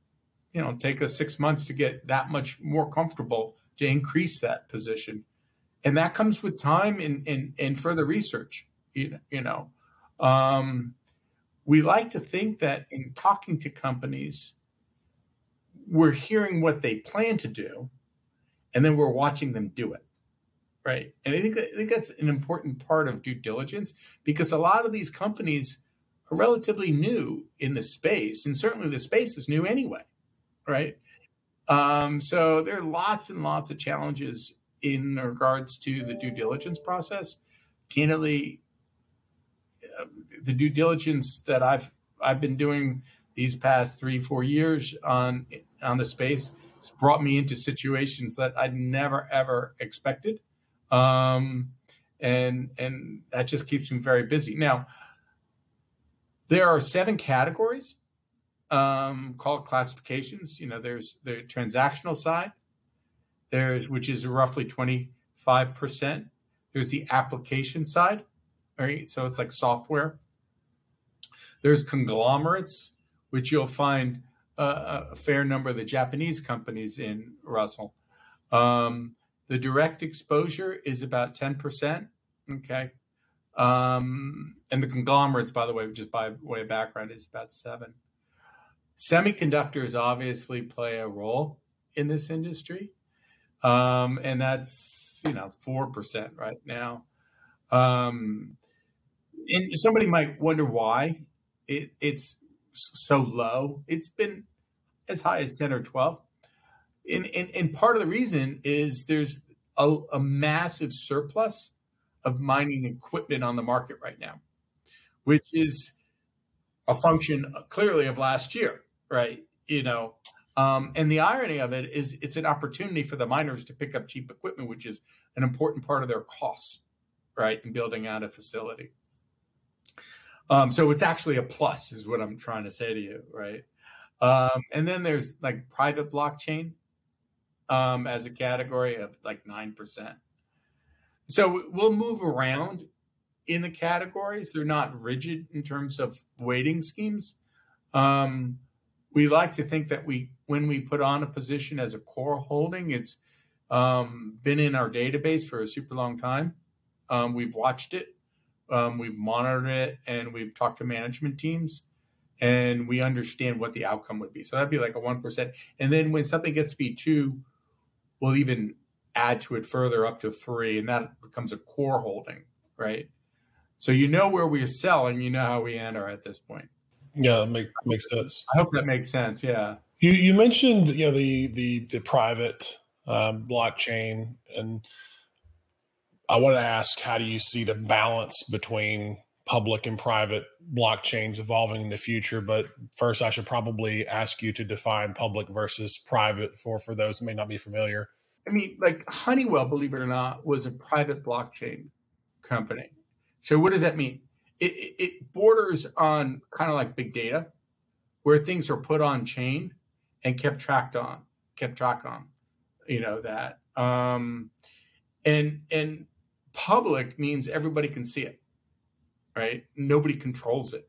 you know, take us six months to get that much more comfortable to increase that position, and that comes with time and and, and further research. You you know, um, we like to think that in talking to companies, we're hearing what they plan to do, and then we're watching them do it. Right. And I think, I think that's an important part of due diligence because a lot of these companies are relatively new in the space. And certainly the space is new anyway. Right. Um, so there are lots and lots of challenges in regards to the due diligence process. Candidly, the due diligence that I've I've been doing these past three four years on on the space has brought me into situations that I'd never ever expected um, and and that just keeps me very busy. Now, there are seven categories um, called classifications. You know, there's the transactional side, there's which is roughly twenty five percent. There's the application side, right? So it's like software. There's conglomerates, which you'll find uh, a fair number of the Japanese companies in Russell. Um, the direct exposure is about 10%. Okay. Um, and the conglomerates, by the way, just by way of background, is about seven. Semiconductors obviously play a role in this industry. Um, and that's, you know, 4% right now. Um, and somebody might wonder why it, it's so low. It's been as high as 10 or 12 and, and, and part of the reason is there's a, a massive surplus of mining equipment on the market right now, which is a function uh, clearly of last year, right? You know, um, and the irony of it is it's an opportunity for the miners to pick up cheap equipment, which is an important part of their costs, right, in building out a facility. Um, so it's actually a plus, is what I'm trying to say to you, right? Um, and then there's like private blockchain, um, as a category of like 9%. So we'll move around in the categories. They're not rigid in terms of weighting schemes. Um, we like to think that we, when we put on a position as a core holding, it's um, been in our database for a super long time. Um, we've watched it, um, we've monitored it, and we've talked to management teams, and we understand what the outcome would be. So that'd be like a one percent. And then when something gets to be too we'll even add to it further up to three, and that becomes a core holding, right? So you know where we're selling, you know how we enter at this point. Yeah, make, makes sense. I hope that makes sense. Yeah. You you mentioned you know the the the private um, blockchain, and I want to ask, how do you see the balance between public and private blockchains evolving in the future. But first, I should probably ask you to define public versus private for for those who may not be familiar. I mean, like Honeywell, believe it or not, was a private blockchain company. So what does that mean? It, it, borders on kind of like big data, where things are put on chain and kept tracked on, kept track on. You know that, um, and and public means everybody can see it right? Nobody controls it.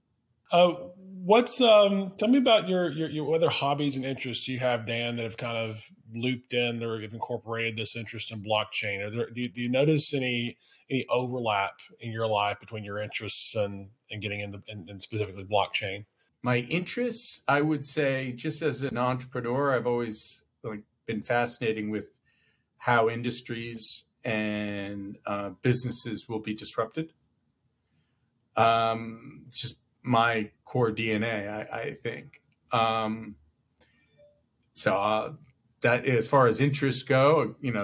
Uh, what's um? Tell me about your, your your other hobbies and interests you have, Dan, that have kind of looped in or have incorporated this interest in blockchain. Are there do you, do you notice any any overlap in your life between your interests and and getting in the and specifically blockchain? My interests, I would say, just as an entrepreneur, I've always like been fascinating with how industries and uh, businesses will be disrupted. Um, just my core DNA, I, I think. Um, so uh, that as far as interests go, you know,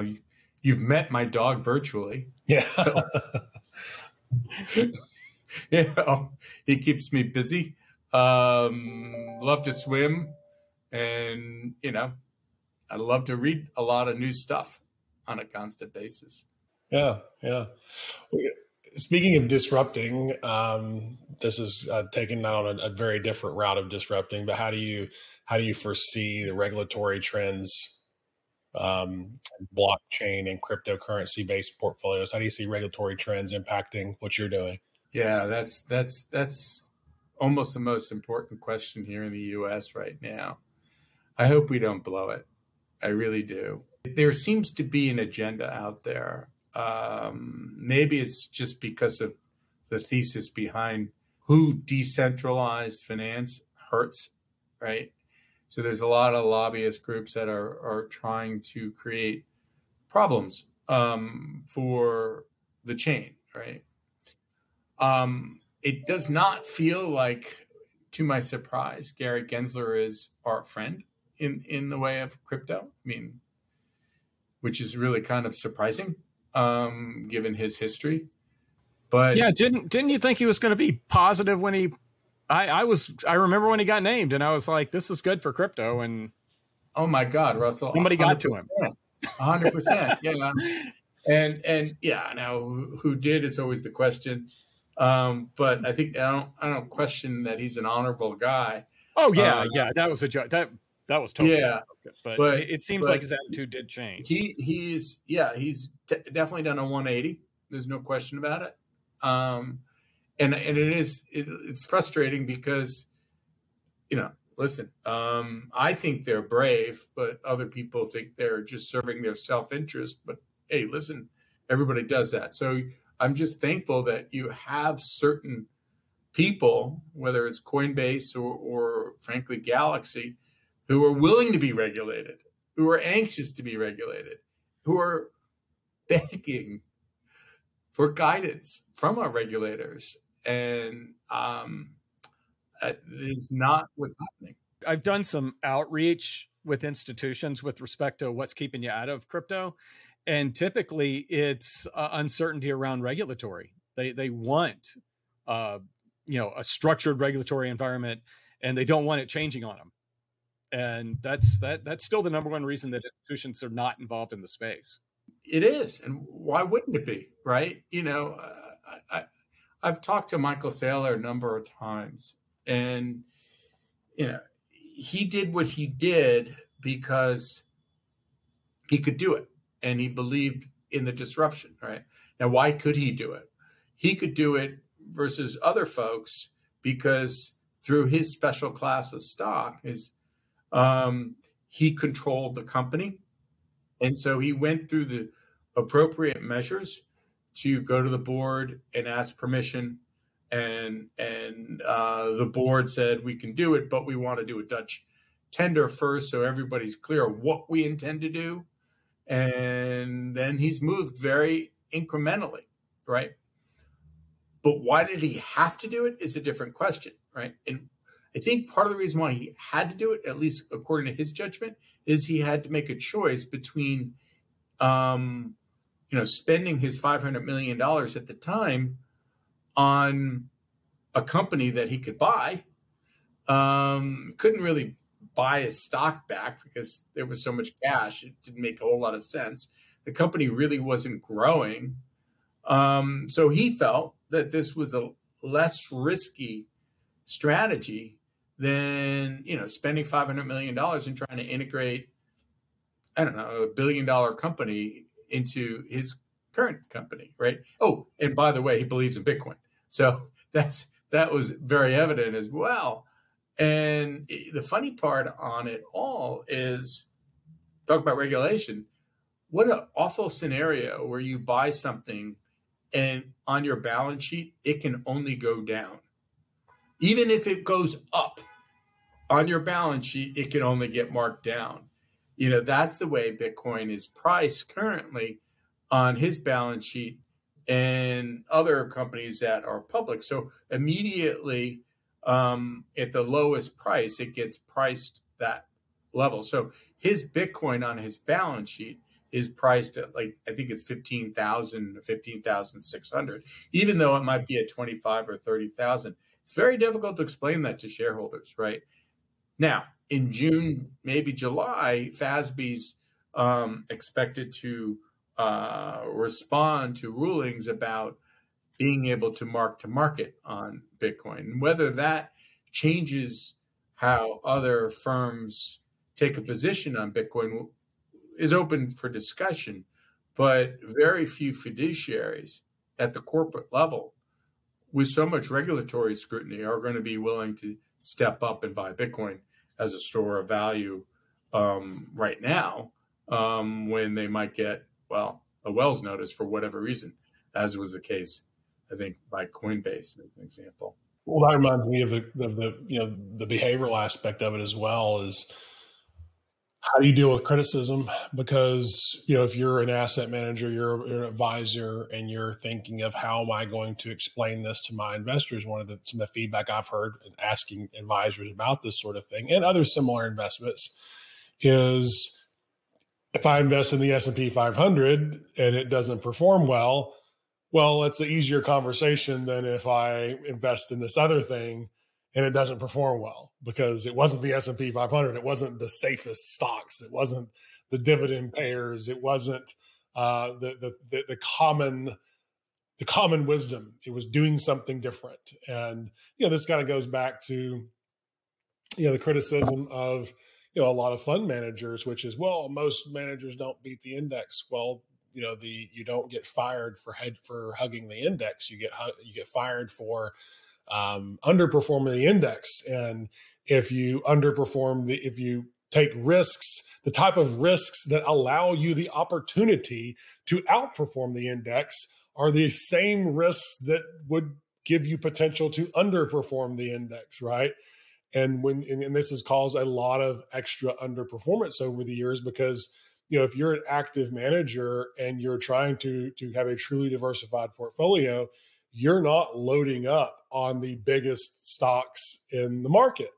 you, have met my dog virtually. Yeah. So, you know, he keeps me busy. Um, love to swim, and you know, I love to read a lot of new stuff on a constant basis. Yeah, yeah. Speaking of disrupting, um, this is uh, taken on a, a, very different route of disrupting. But how do you how do you foresee the regulatory trends, um, blockchain and cryptocurrency based portfolios? How do you see regulatory trends impacting what you're doing? Yeah, that's that's that's almost the most important question here in the U.S. right now. I hope we don't blow it. I really do. There seems to be an agenda out there um, maybe it's just because of the thesis behind who decentralized finance hurts, right? So there's a lot of lobbyist groups that are are trying to create problems um, for the chain, right? Um, it does not feel like, to my surprise, Gary Gensler is our friend in in the way of crypto. I mean, which is really kind of surprising um, given his history. But yeah, didn't didn't you think he was going to be positive when he? I I was I remember when he got named, and I was like, this is good for crypto. And oh my God, Russell, somebody got to him. hundred percent, yeah. And and yeah, now who, who did is always the question. Um, but I think I don't I don't question that he's an honorable guy. Oh yeah, uh, yeah, that was a joke. That that was totally yeah. But, but it seems but like his attitude did change. He he's yeah he's t- definitely done a 180. There's no question about it. Um, and and it is it, it's frustrating because you know listen um, I think they're brave, but other people think they're just serving their self interest. But hey, listen, everybody does that. So I'm just thankful that you have certain people, whether it's Coinbase or, or frankly Galaxy who are willing to be regulated, who are anxious to be regulated, who are begging for guidance from our regulators. And um, is not what's happening. I've done some outreach with institutions with respect to what's keeping you out of crypto. And typically it's uh, uncertainty around regulatory. They, they want, uh, you know, a structured regulatory environment and they don't want it changing on them and that's that that's still the number one reason that institutions are not involved in the space. It is and why wouldn't it be right? You know uh, I, I have talked to michael saylor a number of times and you know he did what he did because he could do it and he believed in the disruption right? Now why could he do it? He could do it versus other folks because through his special class of stock his um, he controlled the company. And so he went through the appropriate measures to go to the board and ask permission. And and uh, the board said we can do it, but we want to do a Dutch tender first, so everybody's clear what we intend to do. And then he's moved very incrementally, right? But why did he have to do it is a different question, right? And I think part of the reason why he had to do it, at least according to his judgment, is he had to make a choice between, um, you know, spending his five hundred million dollars at the time on a company that he could buy. Um, couldn't really buy his stock back because there was so much cash; it didn't make a whole lot of sense. The company really wasn't growing, um, so he felt that this was a less risky strategy than you know spending 500 million dollars and trying to integrate i don't know a billion dollar company into his current company right oh and by the way he believes in bitcoin so that's that was very evident as well. And the funny part on it all is talk about regulation. What an awful scenario where you buy something and on your balance sheet, it can only go down. Even if it goes up on your balance sheet, it can only get marked down. You know, that's the way Bitcoin is priced currently on his balance sheet and other companies that are public. So immediately um, at the lowest price, it gets priced that level. So his Bitcoin on his balance sheet is priced at like I think it's fifteen thousand fifteen thousand six hundred, even though it might be at twenty five or thirty thousand. It's very difficult to explain that to shareholders, right? Now, in June, maybe July, FASB's um, expected to uh, respond to rulings about being able to mark to market on Bitcoin. Whether that changes how other firms take a position on Bitcoin is open for discussion, but very few fiduciaries at the corporate level with so much regulatory scrutiny are going to be willing to step up and buy Bitcoin as a store of value um, right now um, when they might get, well, a Wells notice for whatever reason, as was the case I think by Coinbase, as an example. Well, that reminds me of the of the you know the behavioral aspect of it as well. Is how do you deal with criticism? Because you know if you're an asset manager, you're, you're, an advisor, and you're thinking of how am I going to explain this to my investors? One of the some of the feedback I've heard asking advisors about this sort of thing and other similar investments is if I invest in the S and P 500 and it doesn't perform well well, it's an easier conversation than if I invest in this other thing and it doesn't perform well because it wasn't the S&P 500, it wasn't the safest stocks, it wasn't the dividend payers, it wasn't uh, the, the, the common the common wisdom. It was doing something different, and you know this kind of goes back to you know the criticism of you know a lot of fund managers, which is well most managers don't beat the index. Well, you know the you don't get fired for head for hugging the index. You get you get fired for um, underperforming the index. And if you underperform the if you take risks the type of risks that allow you the opportunity to outperform the index are the same risks that would give you potential to underperform the index right? And when and, and this has caused a lot of extra underperformance over the years because you know if you're an active manager and you're trying to to have a truly diversified portfolio you're not loading up on the biggest stocks in the market.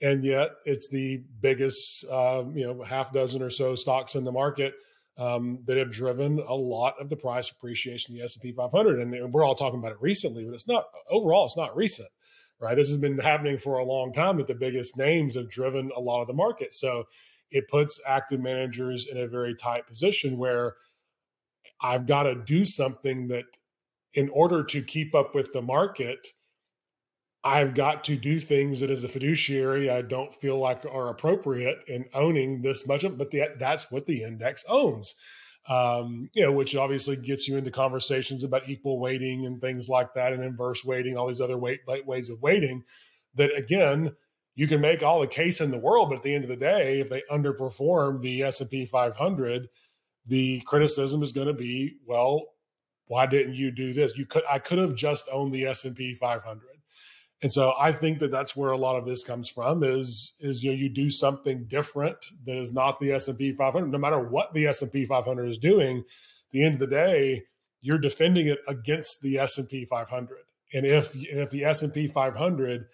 And yet it's the biggest um, you know half dozen or so stocks in the market um, that have driven a lot of the price appreciation the S&P 500 and we're all talking about it recently but it's not overall it's not recent right? This has been happening for a long time that the biggest names have driven a lot of the market. So it puts active managers in a very tight position where I've got to do something that, in order to keep up with the market, I've got to do things that, as a fiduciary, I don't feel like are appropriate in owning this much of. But the, that's what the index owns, um, you know, which obviously gets you into conversations about equal weighting and things like that, and inverse weighting, all these other weight, ways of weighting. That again, you can make all the case in the world, but at the end of the day, if they underperform the S and P 500, the criticism is going to be, well, why didn't you do this? You could, I could have just owned the S and P 500. And so I think that that's where a lot of this comes from is is you know you do something different that is not the S and P 500. No matter what the S and P 500 is doing, the end of the day, you're defending it against the S and P 500. And if and if the S and P 500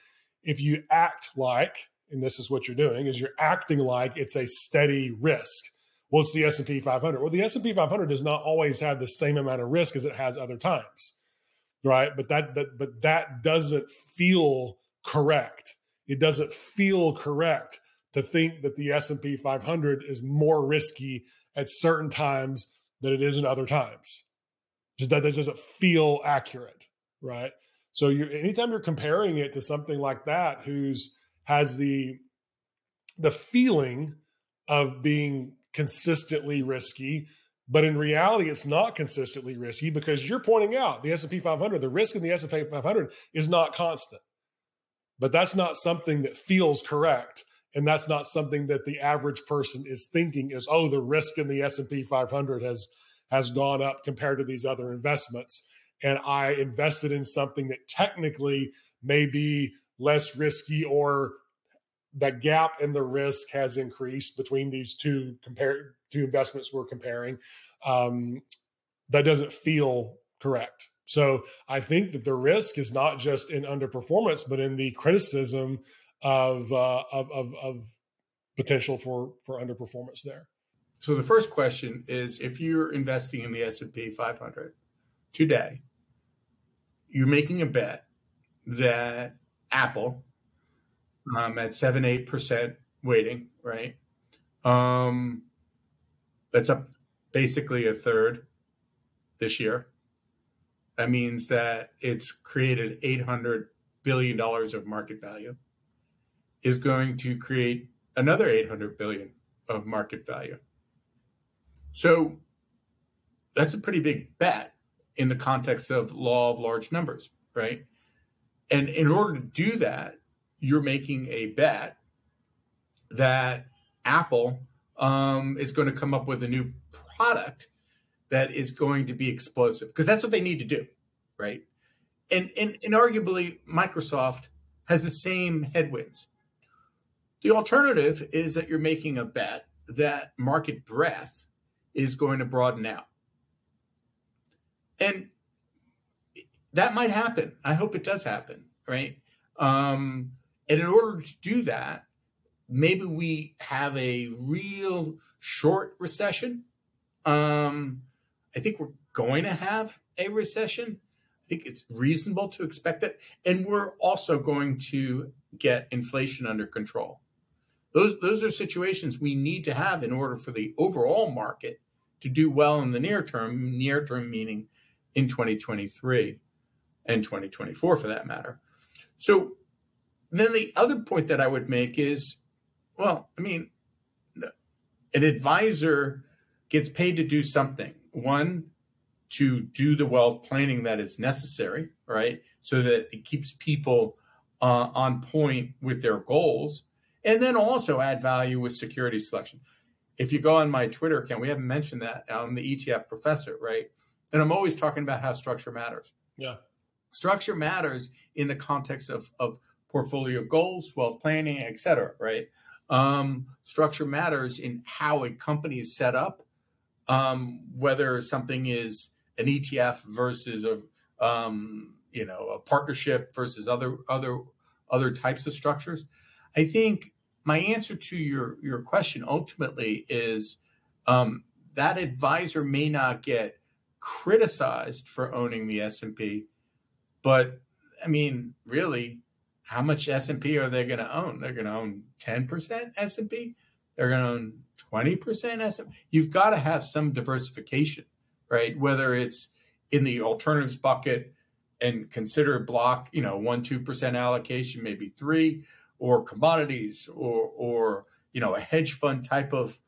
if you act like and this is what you're doing is you're acting like it's a steady risk well it's the s&p 500 well the s&p 500 does not always have the same amount of risk as it has other times right? But that, that but that doesn't feel correct. It doesn't feel correct to think that the s&p 500 is more risky at certain times than it is in other times. Just that, that doesn't feel accurate right? So you anytime you're comparing it to something like that, who's has the the feeling of being consistently risky, But in reality, it's not consistently risky because you're pointing out the S&P 500, the risk in the S&P 500 is not constant. But that's not something that feels correct and that's not something that the average person is thinking is oh the risk in the S&P 500 has has gone up compared to these other investments and I invested in something that technically may be less risky or the gap in the risk has increased between these two compare two investments we're comparing um, that doesn't feel correct. So i think that the risk is not just in underperformance but in the criticism of uh, of, of, of potential for for underperformance there. So the first question is if you're investing in the s&p 500 today you're making a bet that apple um, at seven eight percent weighting, right? Um, that's up basically a third this year. That means that it's created eight hundred billion dollars of market value. Is going to create another eight hundred billion of market value. So that's a pretty big bet in the context of law of large numbers, right? And in order to do that, you're making a bet that Apple um, is going to come up with a new product that is going to be explosive because that's what they need to do, right? And, and and arguably Microsoft has the same headwinds. The alternative is that you're making a bet that market breadth is going to broaden out. And that might happen. I hope it does happen, right? Um, and in order to do that, maybe we have a real short recession. Um, I think we're going to have a recession. I think it's reasonable to expect that. And we're also going to get inflation under control. Those, those are situations we need to have in order for the overall market to do well in the near term, near term meaning in 2023 and 2024 for that matter. So then the other point that I would make is, well, I mean, an advisor gets paid to do something. One, to do the wealth planning that is necessary, right? So that it keeps people uh, on point with their goals. And then also add value with security selection. If you go on my Twitter account, we haven't mentioned that. I'm the ETF professor, right? And I'm always talking about how structure matters. Yeah. Structure matters in the context of, of portfolio goals, wealth planning, et cetera, right? Um, structure matters in how a company is set up, um, whether something is an ETF versus a um, you know a partnership versus other other other types of structures. I think my answer to your your question ultimately is um, that advisor may not get criticized for owning the S and P, but I mean, really, how much S&P are they going to own? They're going to own 10% S&P? They're going to own 20% S&P? You've got to have some diversification, right? Whether it's in the alternatives bucket and consider block, you know, 1 2% allocation, maybe 3 or commodities or or you know, a hedge fund type of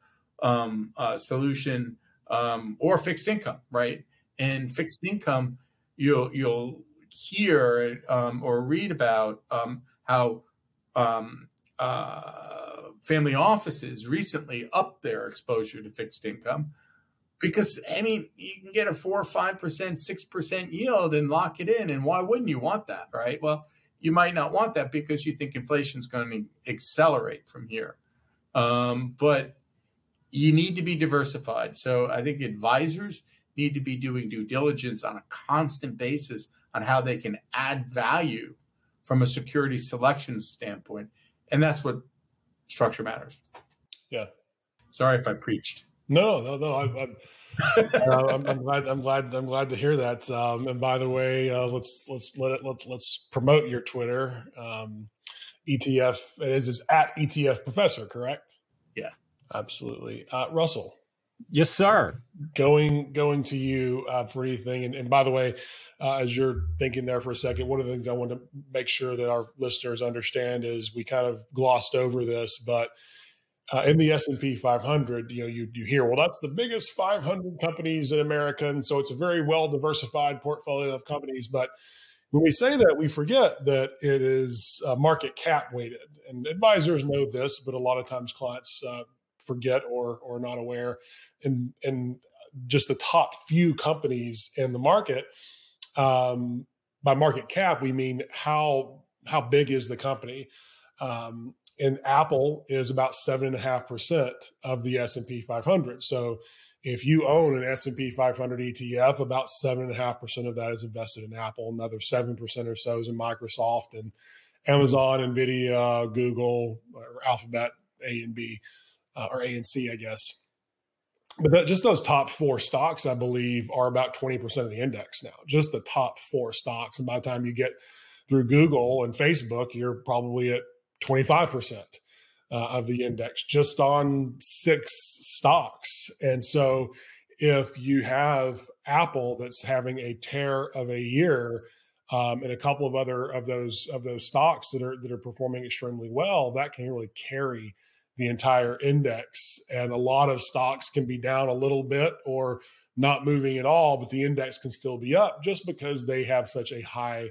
um, uh, solution um, or fixed income, right? And fixed income, you'll you'll hear um, or read about um, how um, uh, family offices recently upped their exposure to fixed income because I mean you can get a four five percent, six percent yield and lock it in, and why wouldn't you want that, right? Well, you might not want that because you think inflation is going to accelerate from here, um, but you need to be diversified. So I think advisors need to be doing due diligence on a constant basis on how they can add value from a security selection standpoint. And that's what structure matters. Yeah. Sorry if I preached. No, no, no. I, I'm, uh, I'm, I'm, glad. I'm glad. I'm glad to hear that. Um, and by the way, uh, let's let's let it let, let's promote your Twitter. Um, ETF it is is at ETF Professor, correct? Yeah, absolutely. Uh, Russell, Yes, sir. Going going to you uh, for anything. And, and by the way, uh, as you're thinking there for a second, one of the things I want to make sure that our listeners understand is we kind of glossed over this, but uh, in the S&P 500, you know, you, you hear, well, that's the biggest 500 companies in America. And so it's a very well diversified portfolio of companies. But when we say that, we forget that it is uh, market cap weighted. And advisors know this, but a lot of times clients uh, forget or, or not aware. And, and just the top few companies in the market, um, by market cap, we mean how, how big is the company? Um, and Apple is about seven and a half percent of the S and P 500. So if you own an S and P 500 ETF, about seven and a half percent of that is invested in Apple. Another seven percent or so is in Microsoft and Amazon, Nvidia, Google, or Alphabet, A and B, uh, or A and C, I guess. But that, just those top four stocks, I believe, are about 20% of the index now. Just the top four stocks. And by the time you get through Google and Facebook, you're probably at 25% uh, of the index just on six stocks. And so if you have Apple that's having a tear of a year, um, and a couple of other of those of those stocks that are that are performing extremely well, that can really carry the entire index. And a lot of stocks can be down a little bit or not moving at all, but the index can still be up just because they have such a high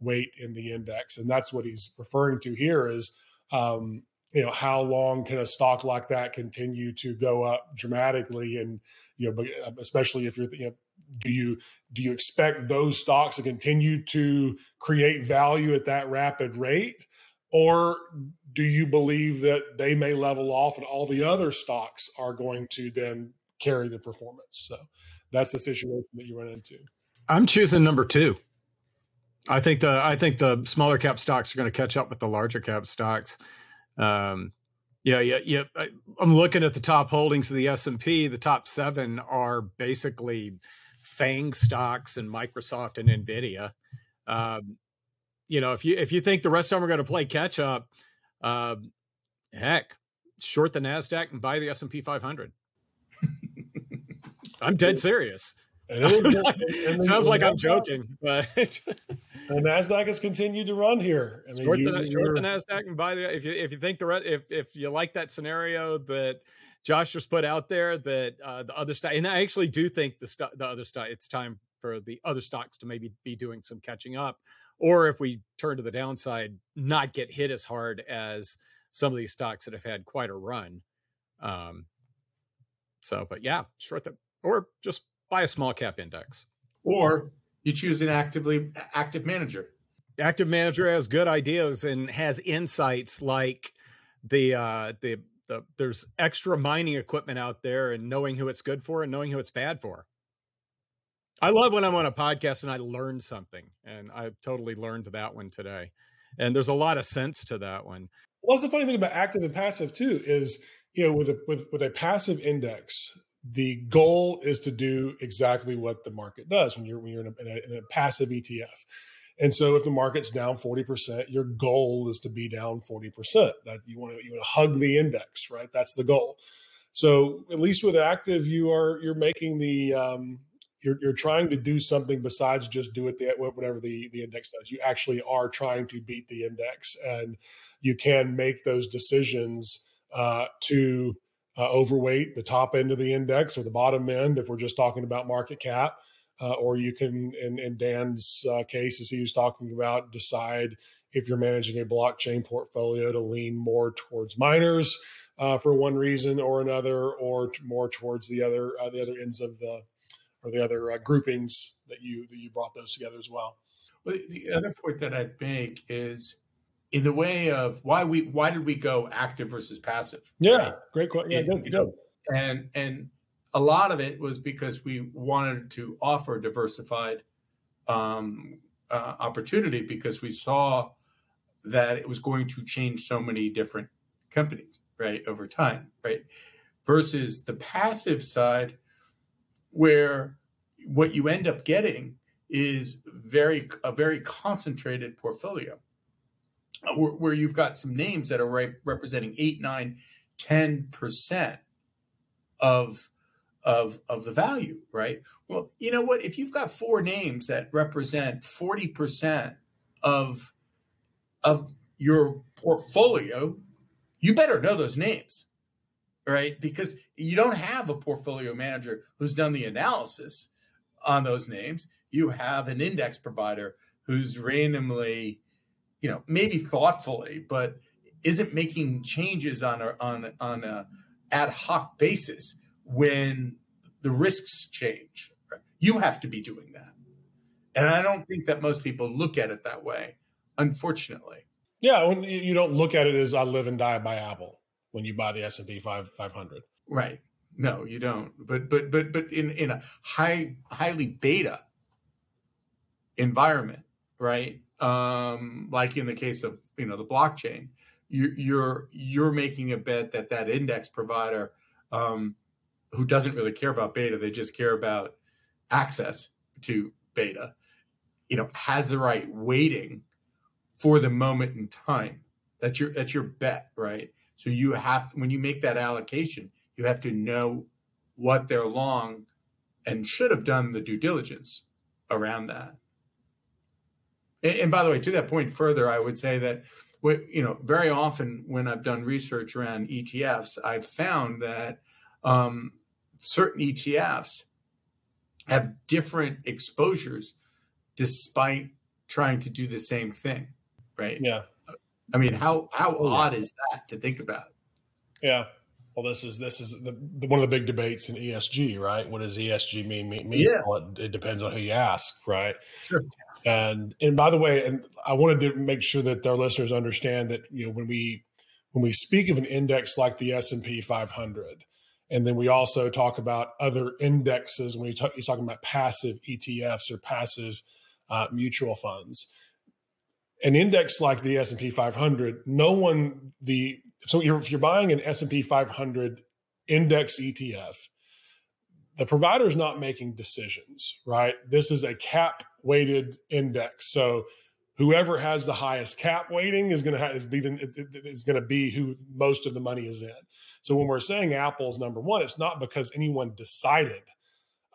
weight in the index. And that's what he's referring to here is, um, you know, how long can a stock like that continue to go up dramatically? And, you know, um, especially if you're, you know, do you do you expect those stocks to continue to create value at that rapid rate or do you believe that they may level off and all the other stocks are going to then carry the performance so that's the situation that you run into i'm choosing number two I think the I think the smaller cap stocks are going to catch up with the larger cap stocks. Um, yeah, yeah, yeah. I, am looking at the top holdings of the S and P. The top seven are basically FAANG stocks and Microsoft and Nvidia. Um, you know, if you if you think the rest of them are going to play catch up, uh, heck, short the Nasdaq and buy the S and P 500. I'm dead serious. It sounds like I'm joking, but the Nasdaq has continued to run here. I mean, short, you, the, short the Nasdaq and buy the if you if you think the if if you like that scenario that Josh just put out there that uh, the other stock and I actually do think the st- the other stock it's time for the other stocks to maybe be doing some catching up, or if we turn to the downside, not get hit as hard as some of these stocks that have had quite a run. Um, so, but yeah, short the or just buy a small cap index. Or you choose an actively active manager. Active manager has good ideas and has insights like the uh the the there's extra mining equipment out there and knowing who it's good for and knowing who it's bad for. I love when I'm on a podcast and I learn something, and I totally learned that one today. And there's a lot of sense to that one. Well, that's the funny thing about active and passive too is you know with a with with a passive index, the goal is to do exactly what the market does when you're when you're in a, in a, in a passive ETF. And so if the market's down 40%, your goal is to be down 40%. That you want to you want to hug the index, right? That's the goal. So at least with active, you are you're making the um, you're, you're trying to do something besides just do it the, whatever the, the index does. You actually are trying to beat the index, and you can make those decisions uh, to uh, overweight the top end of the index or the bottom end if we're just talking about market cap. Uh, or you can, in, in Dan's uh, case, as he was talking about, decide if you're managing a blockchain portfolio to lean more towards miners uh, for one reason or another, or more towards the other uh, the other ends of the or the other uh, groupings that you that you brought those together as well. Well, the other point that I'd make is in the way of why we why did we go active versus passive? Yeah, right? great question. Yeah, good, good. And and a lot of it was because we wanted to offer diversified um, uh, opportunity because we saw that it was going to change so many different companies right over time right versus the passive side where what you end up getting is very a very concentrated portfolio uh, where, where you've got some names that are representing 8 9 10% of of of the value right? Well you know what? If you've got four names that represent 40% of of your portfolio you better know those names right? Because you don't have a portfolio manager who's done the analysis on those names. You have an index provider who's randomly, you know, maybe thoughtfully, but isn't making changes on a on on a ad hoc basis when the risks change. Right? You have to be doing that, and I don't think that most people look at it that way. Unfortunately, yeah, when you don't look at it as I live and die by Apple when you buy the S and P five five hundred, right? No, you don't. But but but but in in a high highly beta environment, right? Um, like in the case of you know the blockchain, you, you're you're making a bet that that index provider, um, who doesn't really care about beta, they just care about access to beta, you know, has the right weighting for the moment in time. That's your that's your bet, right? So you have when you make that allocation, you have to know what they're long and should have done the due diligence around that. And, and by the way, to that point further, I would say that you know very often when I've done research around ETFs, I've found that um, certain ETFs have different exposures despite trying to do the same thing, right? Yeah. I mean, how how oh, odd is that to think about? Yeah. Well, this is this is the, the, one of the big debates in ESG, right? What does ESG mean? mean, mean? Yeah. Well, it, it, depends on who you ask, right? Sure. And and by the way, and I wanted to make sure that our listeners understand that you know when we when we speak of an index like the S and P 500, and then we also talk about other indexes when you talk, you're talking about passive ETFs or passive uh, mutual funds. An index like the S and P 500, no one the so you're, if you're buying an S&P 500 index ETF, the provider is not making decisions, right? This is a cap weighted index. So whoever has the highest cap weighting is going to is be is going to be who most of the money is in. So when we're saying Apple's number one, it's not because anyone decided,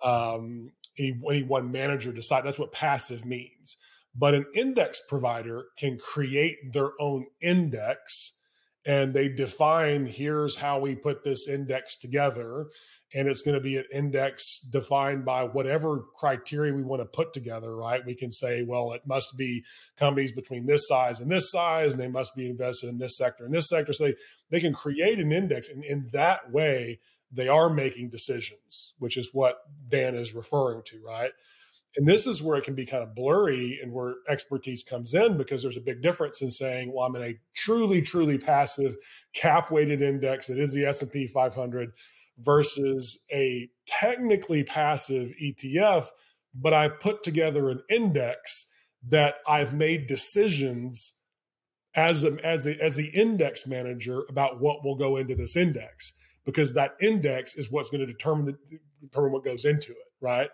um, any, any one manager decided. That's what passive means. But an index provider can create their own index and they define here's how we put this index together. And it's going to be an index defined by whatever criteria we want to put together right? We can say well it must be companies between this size and this size and they must be invested in this sector and this sector. So they, they can create an index and in that way they are making decisions which is what dan is referring to right and this is where it can be kind of blurry and where expertise comes in because there's a big difference in saying, well, I'm in a truly, truly passive cap weighted index that is the S&P 500 versus a technically passive ETF, but I've put together an index that I've made decisions as a, as the as the index manager about what will go into this index because that index is what's going to determine the, determine what goes into it, right?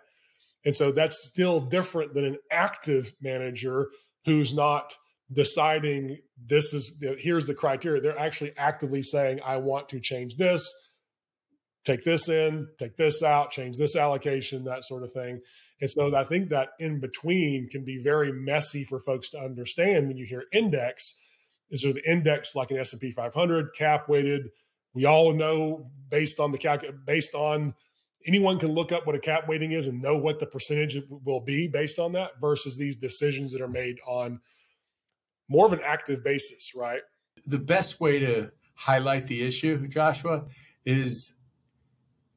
And so that's still different than an active manager who's not deciding this is here's the criteria. They're actually actively saying, I want to change this, take this in, take this out, change this allocation, that sort of thing. And so I think that in between can be very messy for folks to understand when you hear index. Is there the index like an S&P 500 cap weighted? We all know based on the calc based on anyone can look up what a cap weighting is and know what the percentage will be based on that versus these decisions that are made on more of an active basis, right? The best way to highlight the issue, Joshua, is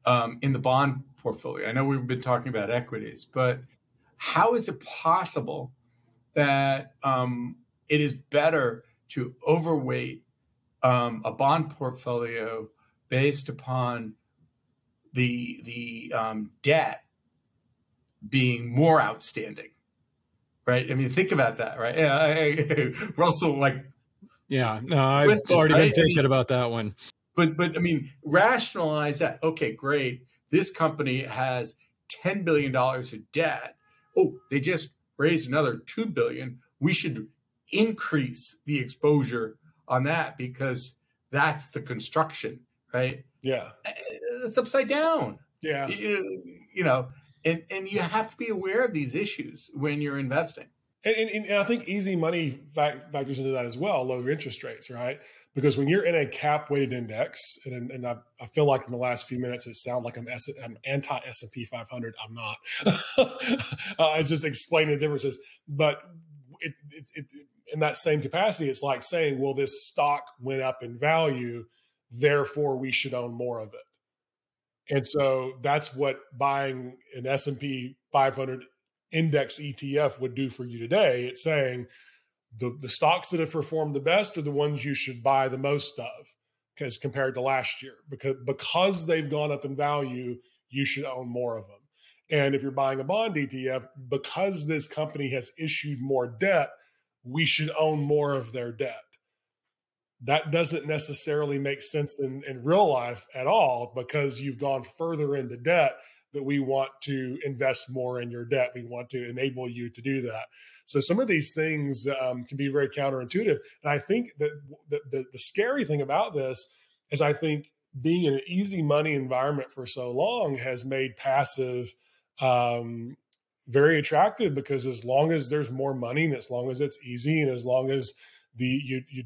um, in the bond portfolio. I know we've been talking about equities, but how is it possible that um, it is better to overweight um, a bond portfolio based upon the the um, debt being more outstanding, right? I mean, think about that, right? Yeah, Russell, like, yeah, no, I've twisted, already right? been thinking I mean, about that one. But but I mean, rationalize that. Okay, great. This company has ten billion dollars of debt. Oh, they just raised another two billion. We should increase the exposure on that because that's the construction, right? Yeah. Eh, it's upside down. Yeah. You, you, know, and, and you have to be aware of these issues when you're investing. And, and, and I think easy money factors into that as well, lower interest rates, right? because when you're in a cap weighted index, and, and I, I, feel like in the last few minutes it sounds like I'm, S, I'm anti S and P 500. I'm not. uh, I just explaining the differences, but it, it, it, in that same capacity, it's like saying, well, this stock went up in value, therefore we should own more of it. And so that's what buying an S and P 500 index ETF would do for you today. It's saying the, the stocks that have performed the best are the ones you should buy the most of because compared to last year because because they've gone up in value you should own more of them and if you're buying a bond ETF because this company has issued more debt we should own more of their debt that doesn't necessarily make sense in, in real life at all because you've gone further into debt that we want to invest more in your debt we want to enable you to do that so some of these things um, can be very counterintuitive. And I think that the, the, the scary thing about this is I think being in an easy money environment for so long has made passive um, very attractive because as long as there's more money and as long as it's easy and as long as the you you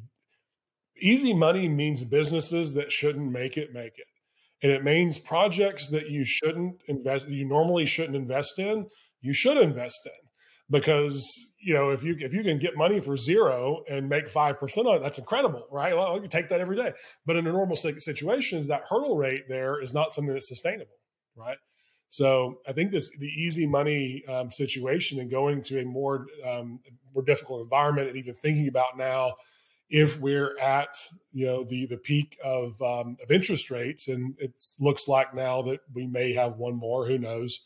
easy money means businesses that shouldn't make it make it and it means projects that you shouldn't invest you normally shouldn't invest in you should invest in because you know if you if you can get money for zero and make five percent on it, that's incredible, right? Well, you take that every day. But in a normal situations, that hurdle rate there is not something that's sustainable, right? So I think this the easy money um, situation and going to a more um, more difficult environment, and even thinking about now if we're at you know the the peak of um, of interest rates, and it looks like now that we may have one more. Who knows?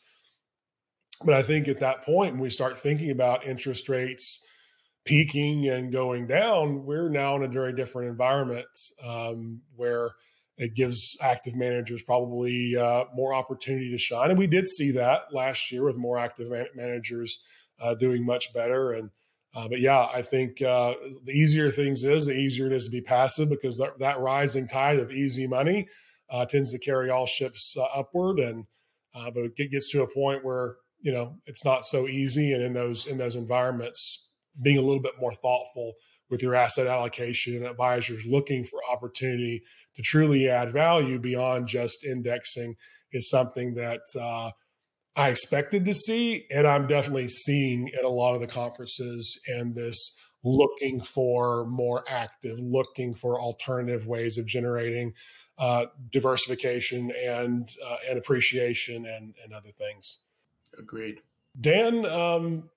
But I think at that point, when we start thinking about interest rates peaking and going down, we're now in a very different environment um, where it gives active managers probably uh, more opportunity to shine. And we did see that last year with more active man- managers uh, doing much better. And uh, but yeah, I think uh, the easier things is, the easier it is to be passive because that, that rising tide of easy money uh, tends to carry all ships uh, upward. And but it gets to a point where you know it's not so easy and in those in those environments being a little bit more thoughtful with your asset allocation and advisors looking for opportunity to truly add value beyond just indexing is something that uh, I expected to see, and I'm definitely seeing at a lot of the conferences and this looking for more active, looking for alternative ways of generating uh, diversification and uh, and appreciation and and other things. Agreed. Dan, um,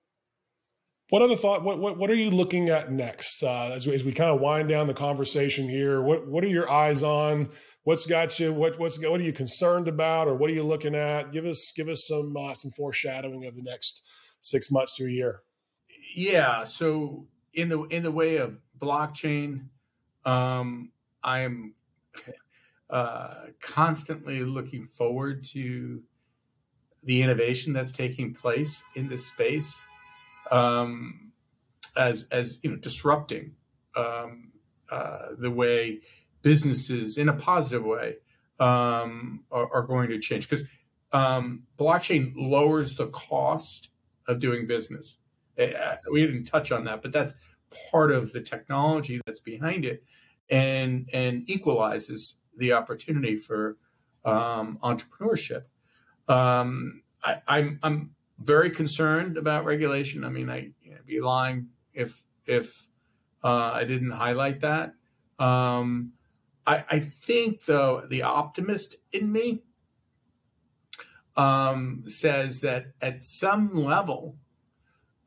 what other thought? What, what what are you looking at next uh, as, we, as we kind of wind down the conversation here? What what are your eyes on? What's got you? What what's what are you concerned about, or what are you looking at? Give us give us some uh, some foreshadowing of the next six months to a year. Yeah. So in the in the way of blockchain, um, I am uh, constantly looking forward to the innovation that's taking place in this space um, as as you know disrupting um, uh, the way businesses in a positive way um, are, are, going to change because um, blockchain lowers the cost of doing business. We didn't touch on that, but that's part of the technology that's behind it, and and equalizes the opportunity for um, entrepreneurship. Um, I, I'm, I'm very concerned about regulation. I mean, I, would be lying if if uh, I didn't highlight that. Um, I, I think though the optimist in me um, says that at some level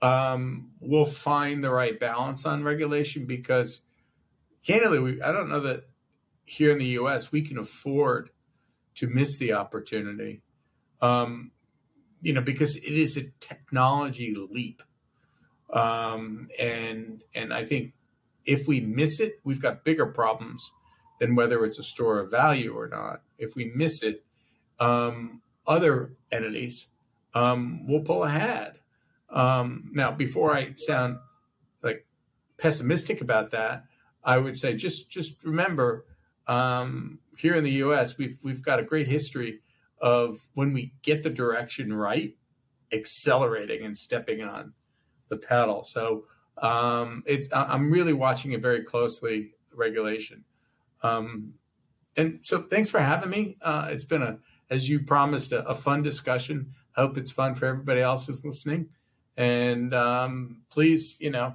um, we'll find the right balance on regulation because candidly, we, I don't know that here in the U.S. we can afford to miss the opportunity um, you know, because it is a technology leap. Um, and and I think if we miss it, we've got bigger problems than whether it's a store of value or not. If we miss it, um, other entities um, will pull ahead. Um, now, before I sound like pessimistic about that, I would say just just remember um, here in the U.S. we've we've got a great history of when we get the direction right, accelerating and stepping on the pedal. So um, it's I'm really watching it very closely. Regulation. Um, and so thanks for having me. Uh, it's been a, as you promised, a, a, fun discussion. I hope it's fun for everybody else who's listening. And um, please, you know,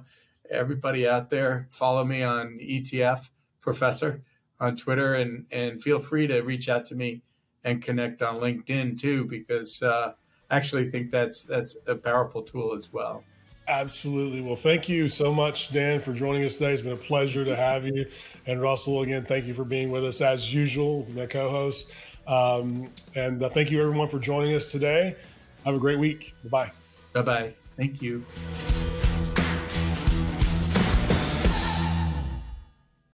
everybody out there, follow me on ETF Professor on Twitter and, and feel free to reach out to me and connect on LinkedIn too, because uh, I actually think that's that's a powerful tool as well. Absolutely. Well, thank you so much, Dan, for joining us today. It's been a pleasure to have you. And Russell, again, thank you for being with us as usual, my co host. Um, and uh, thank you, everyone, for joining us today. Have a great week. Bye bye. Bye bye. Thank you.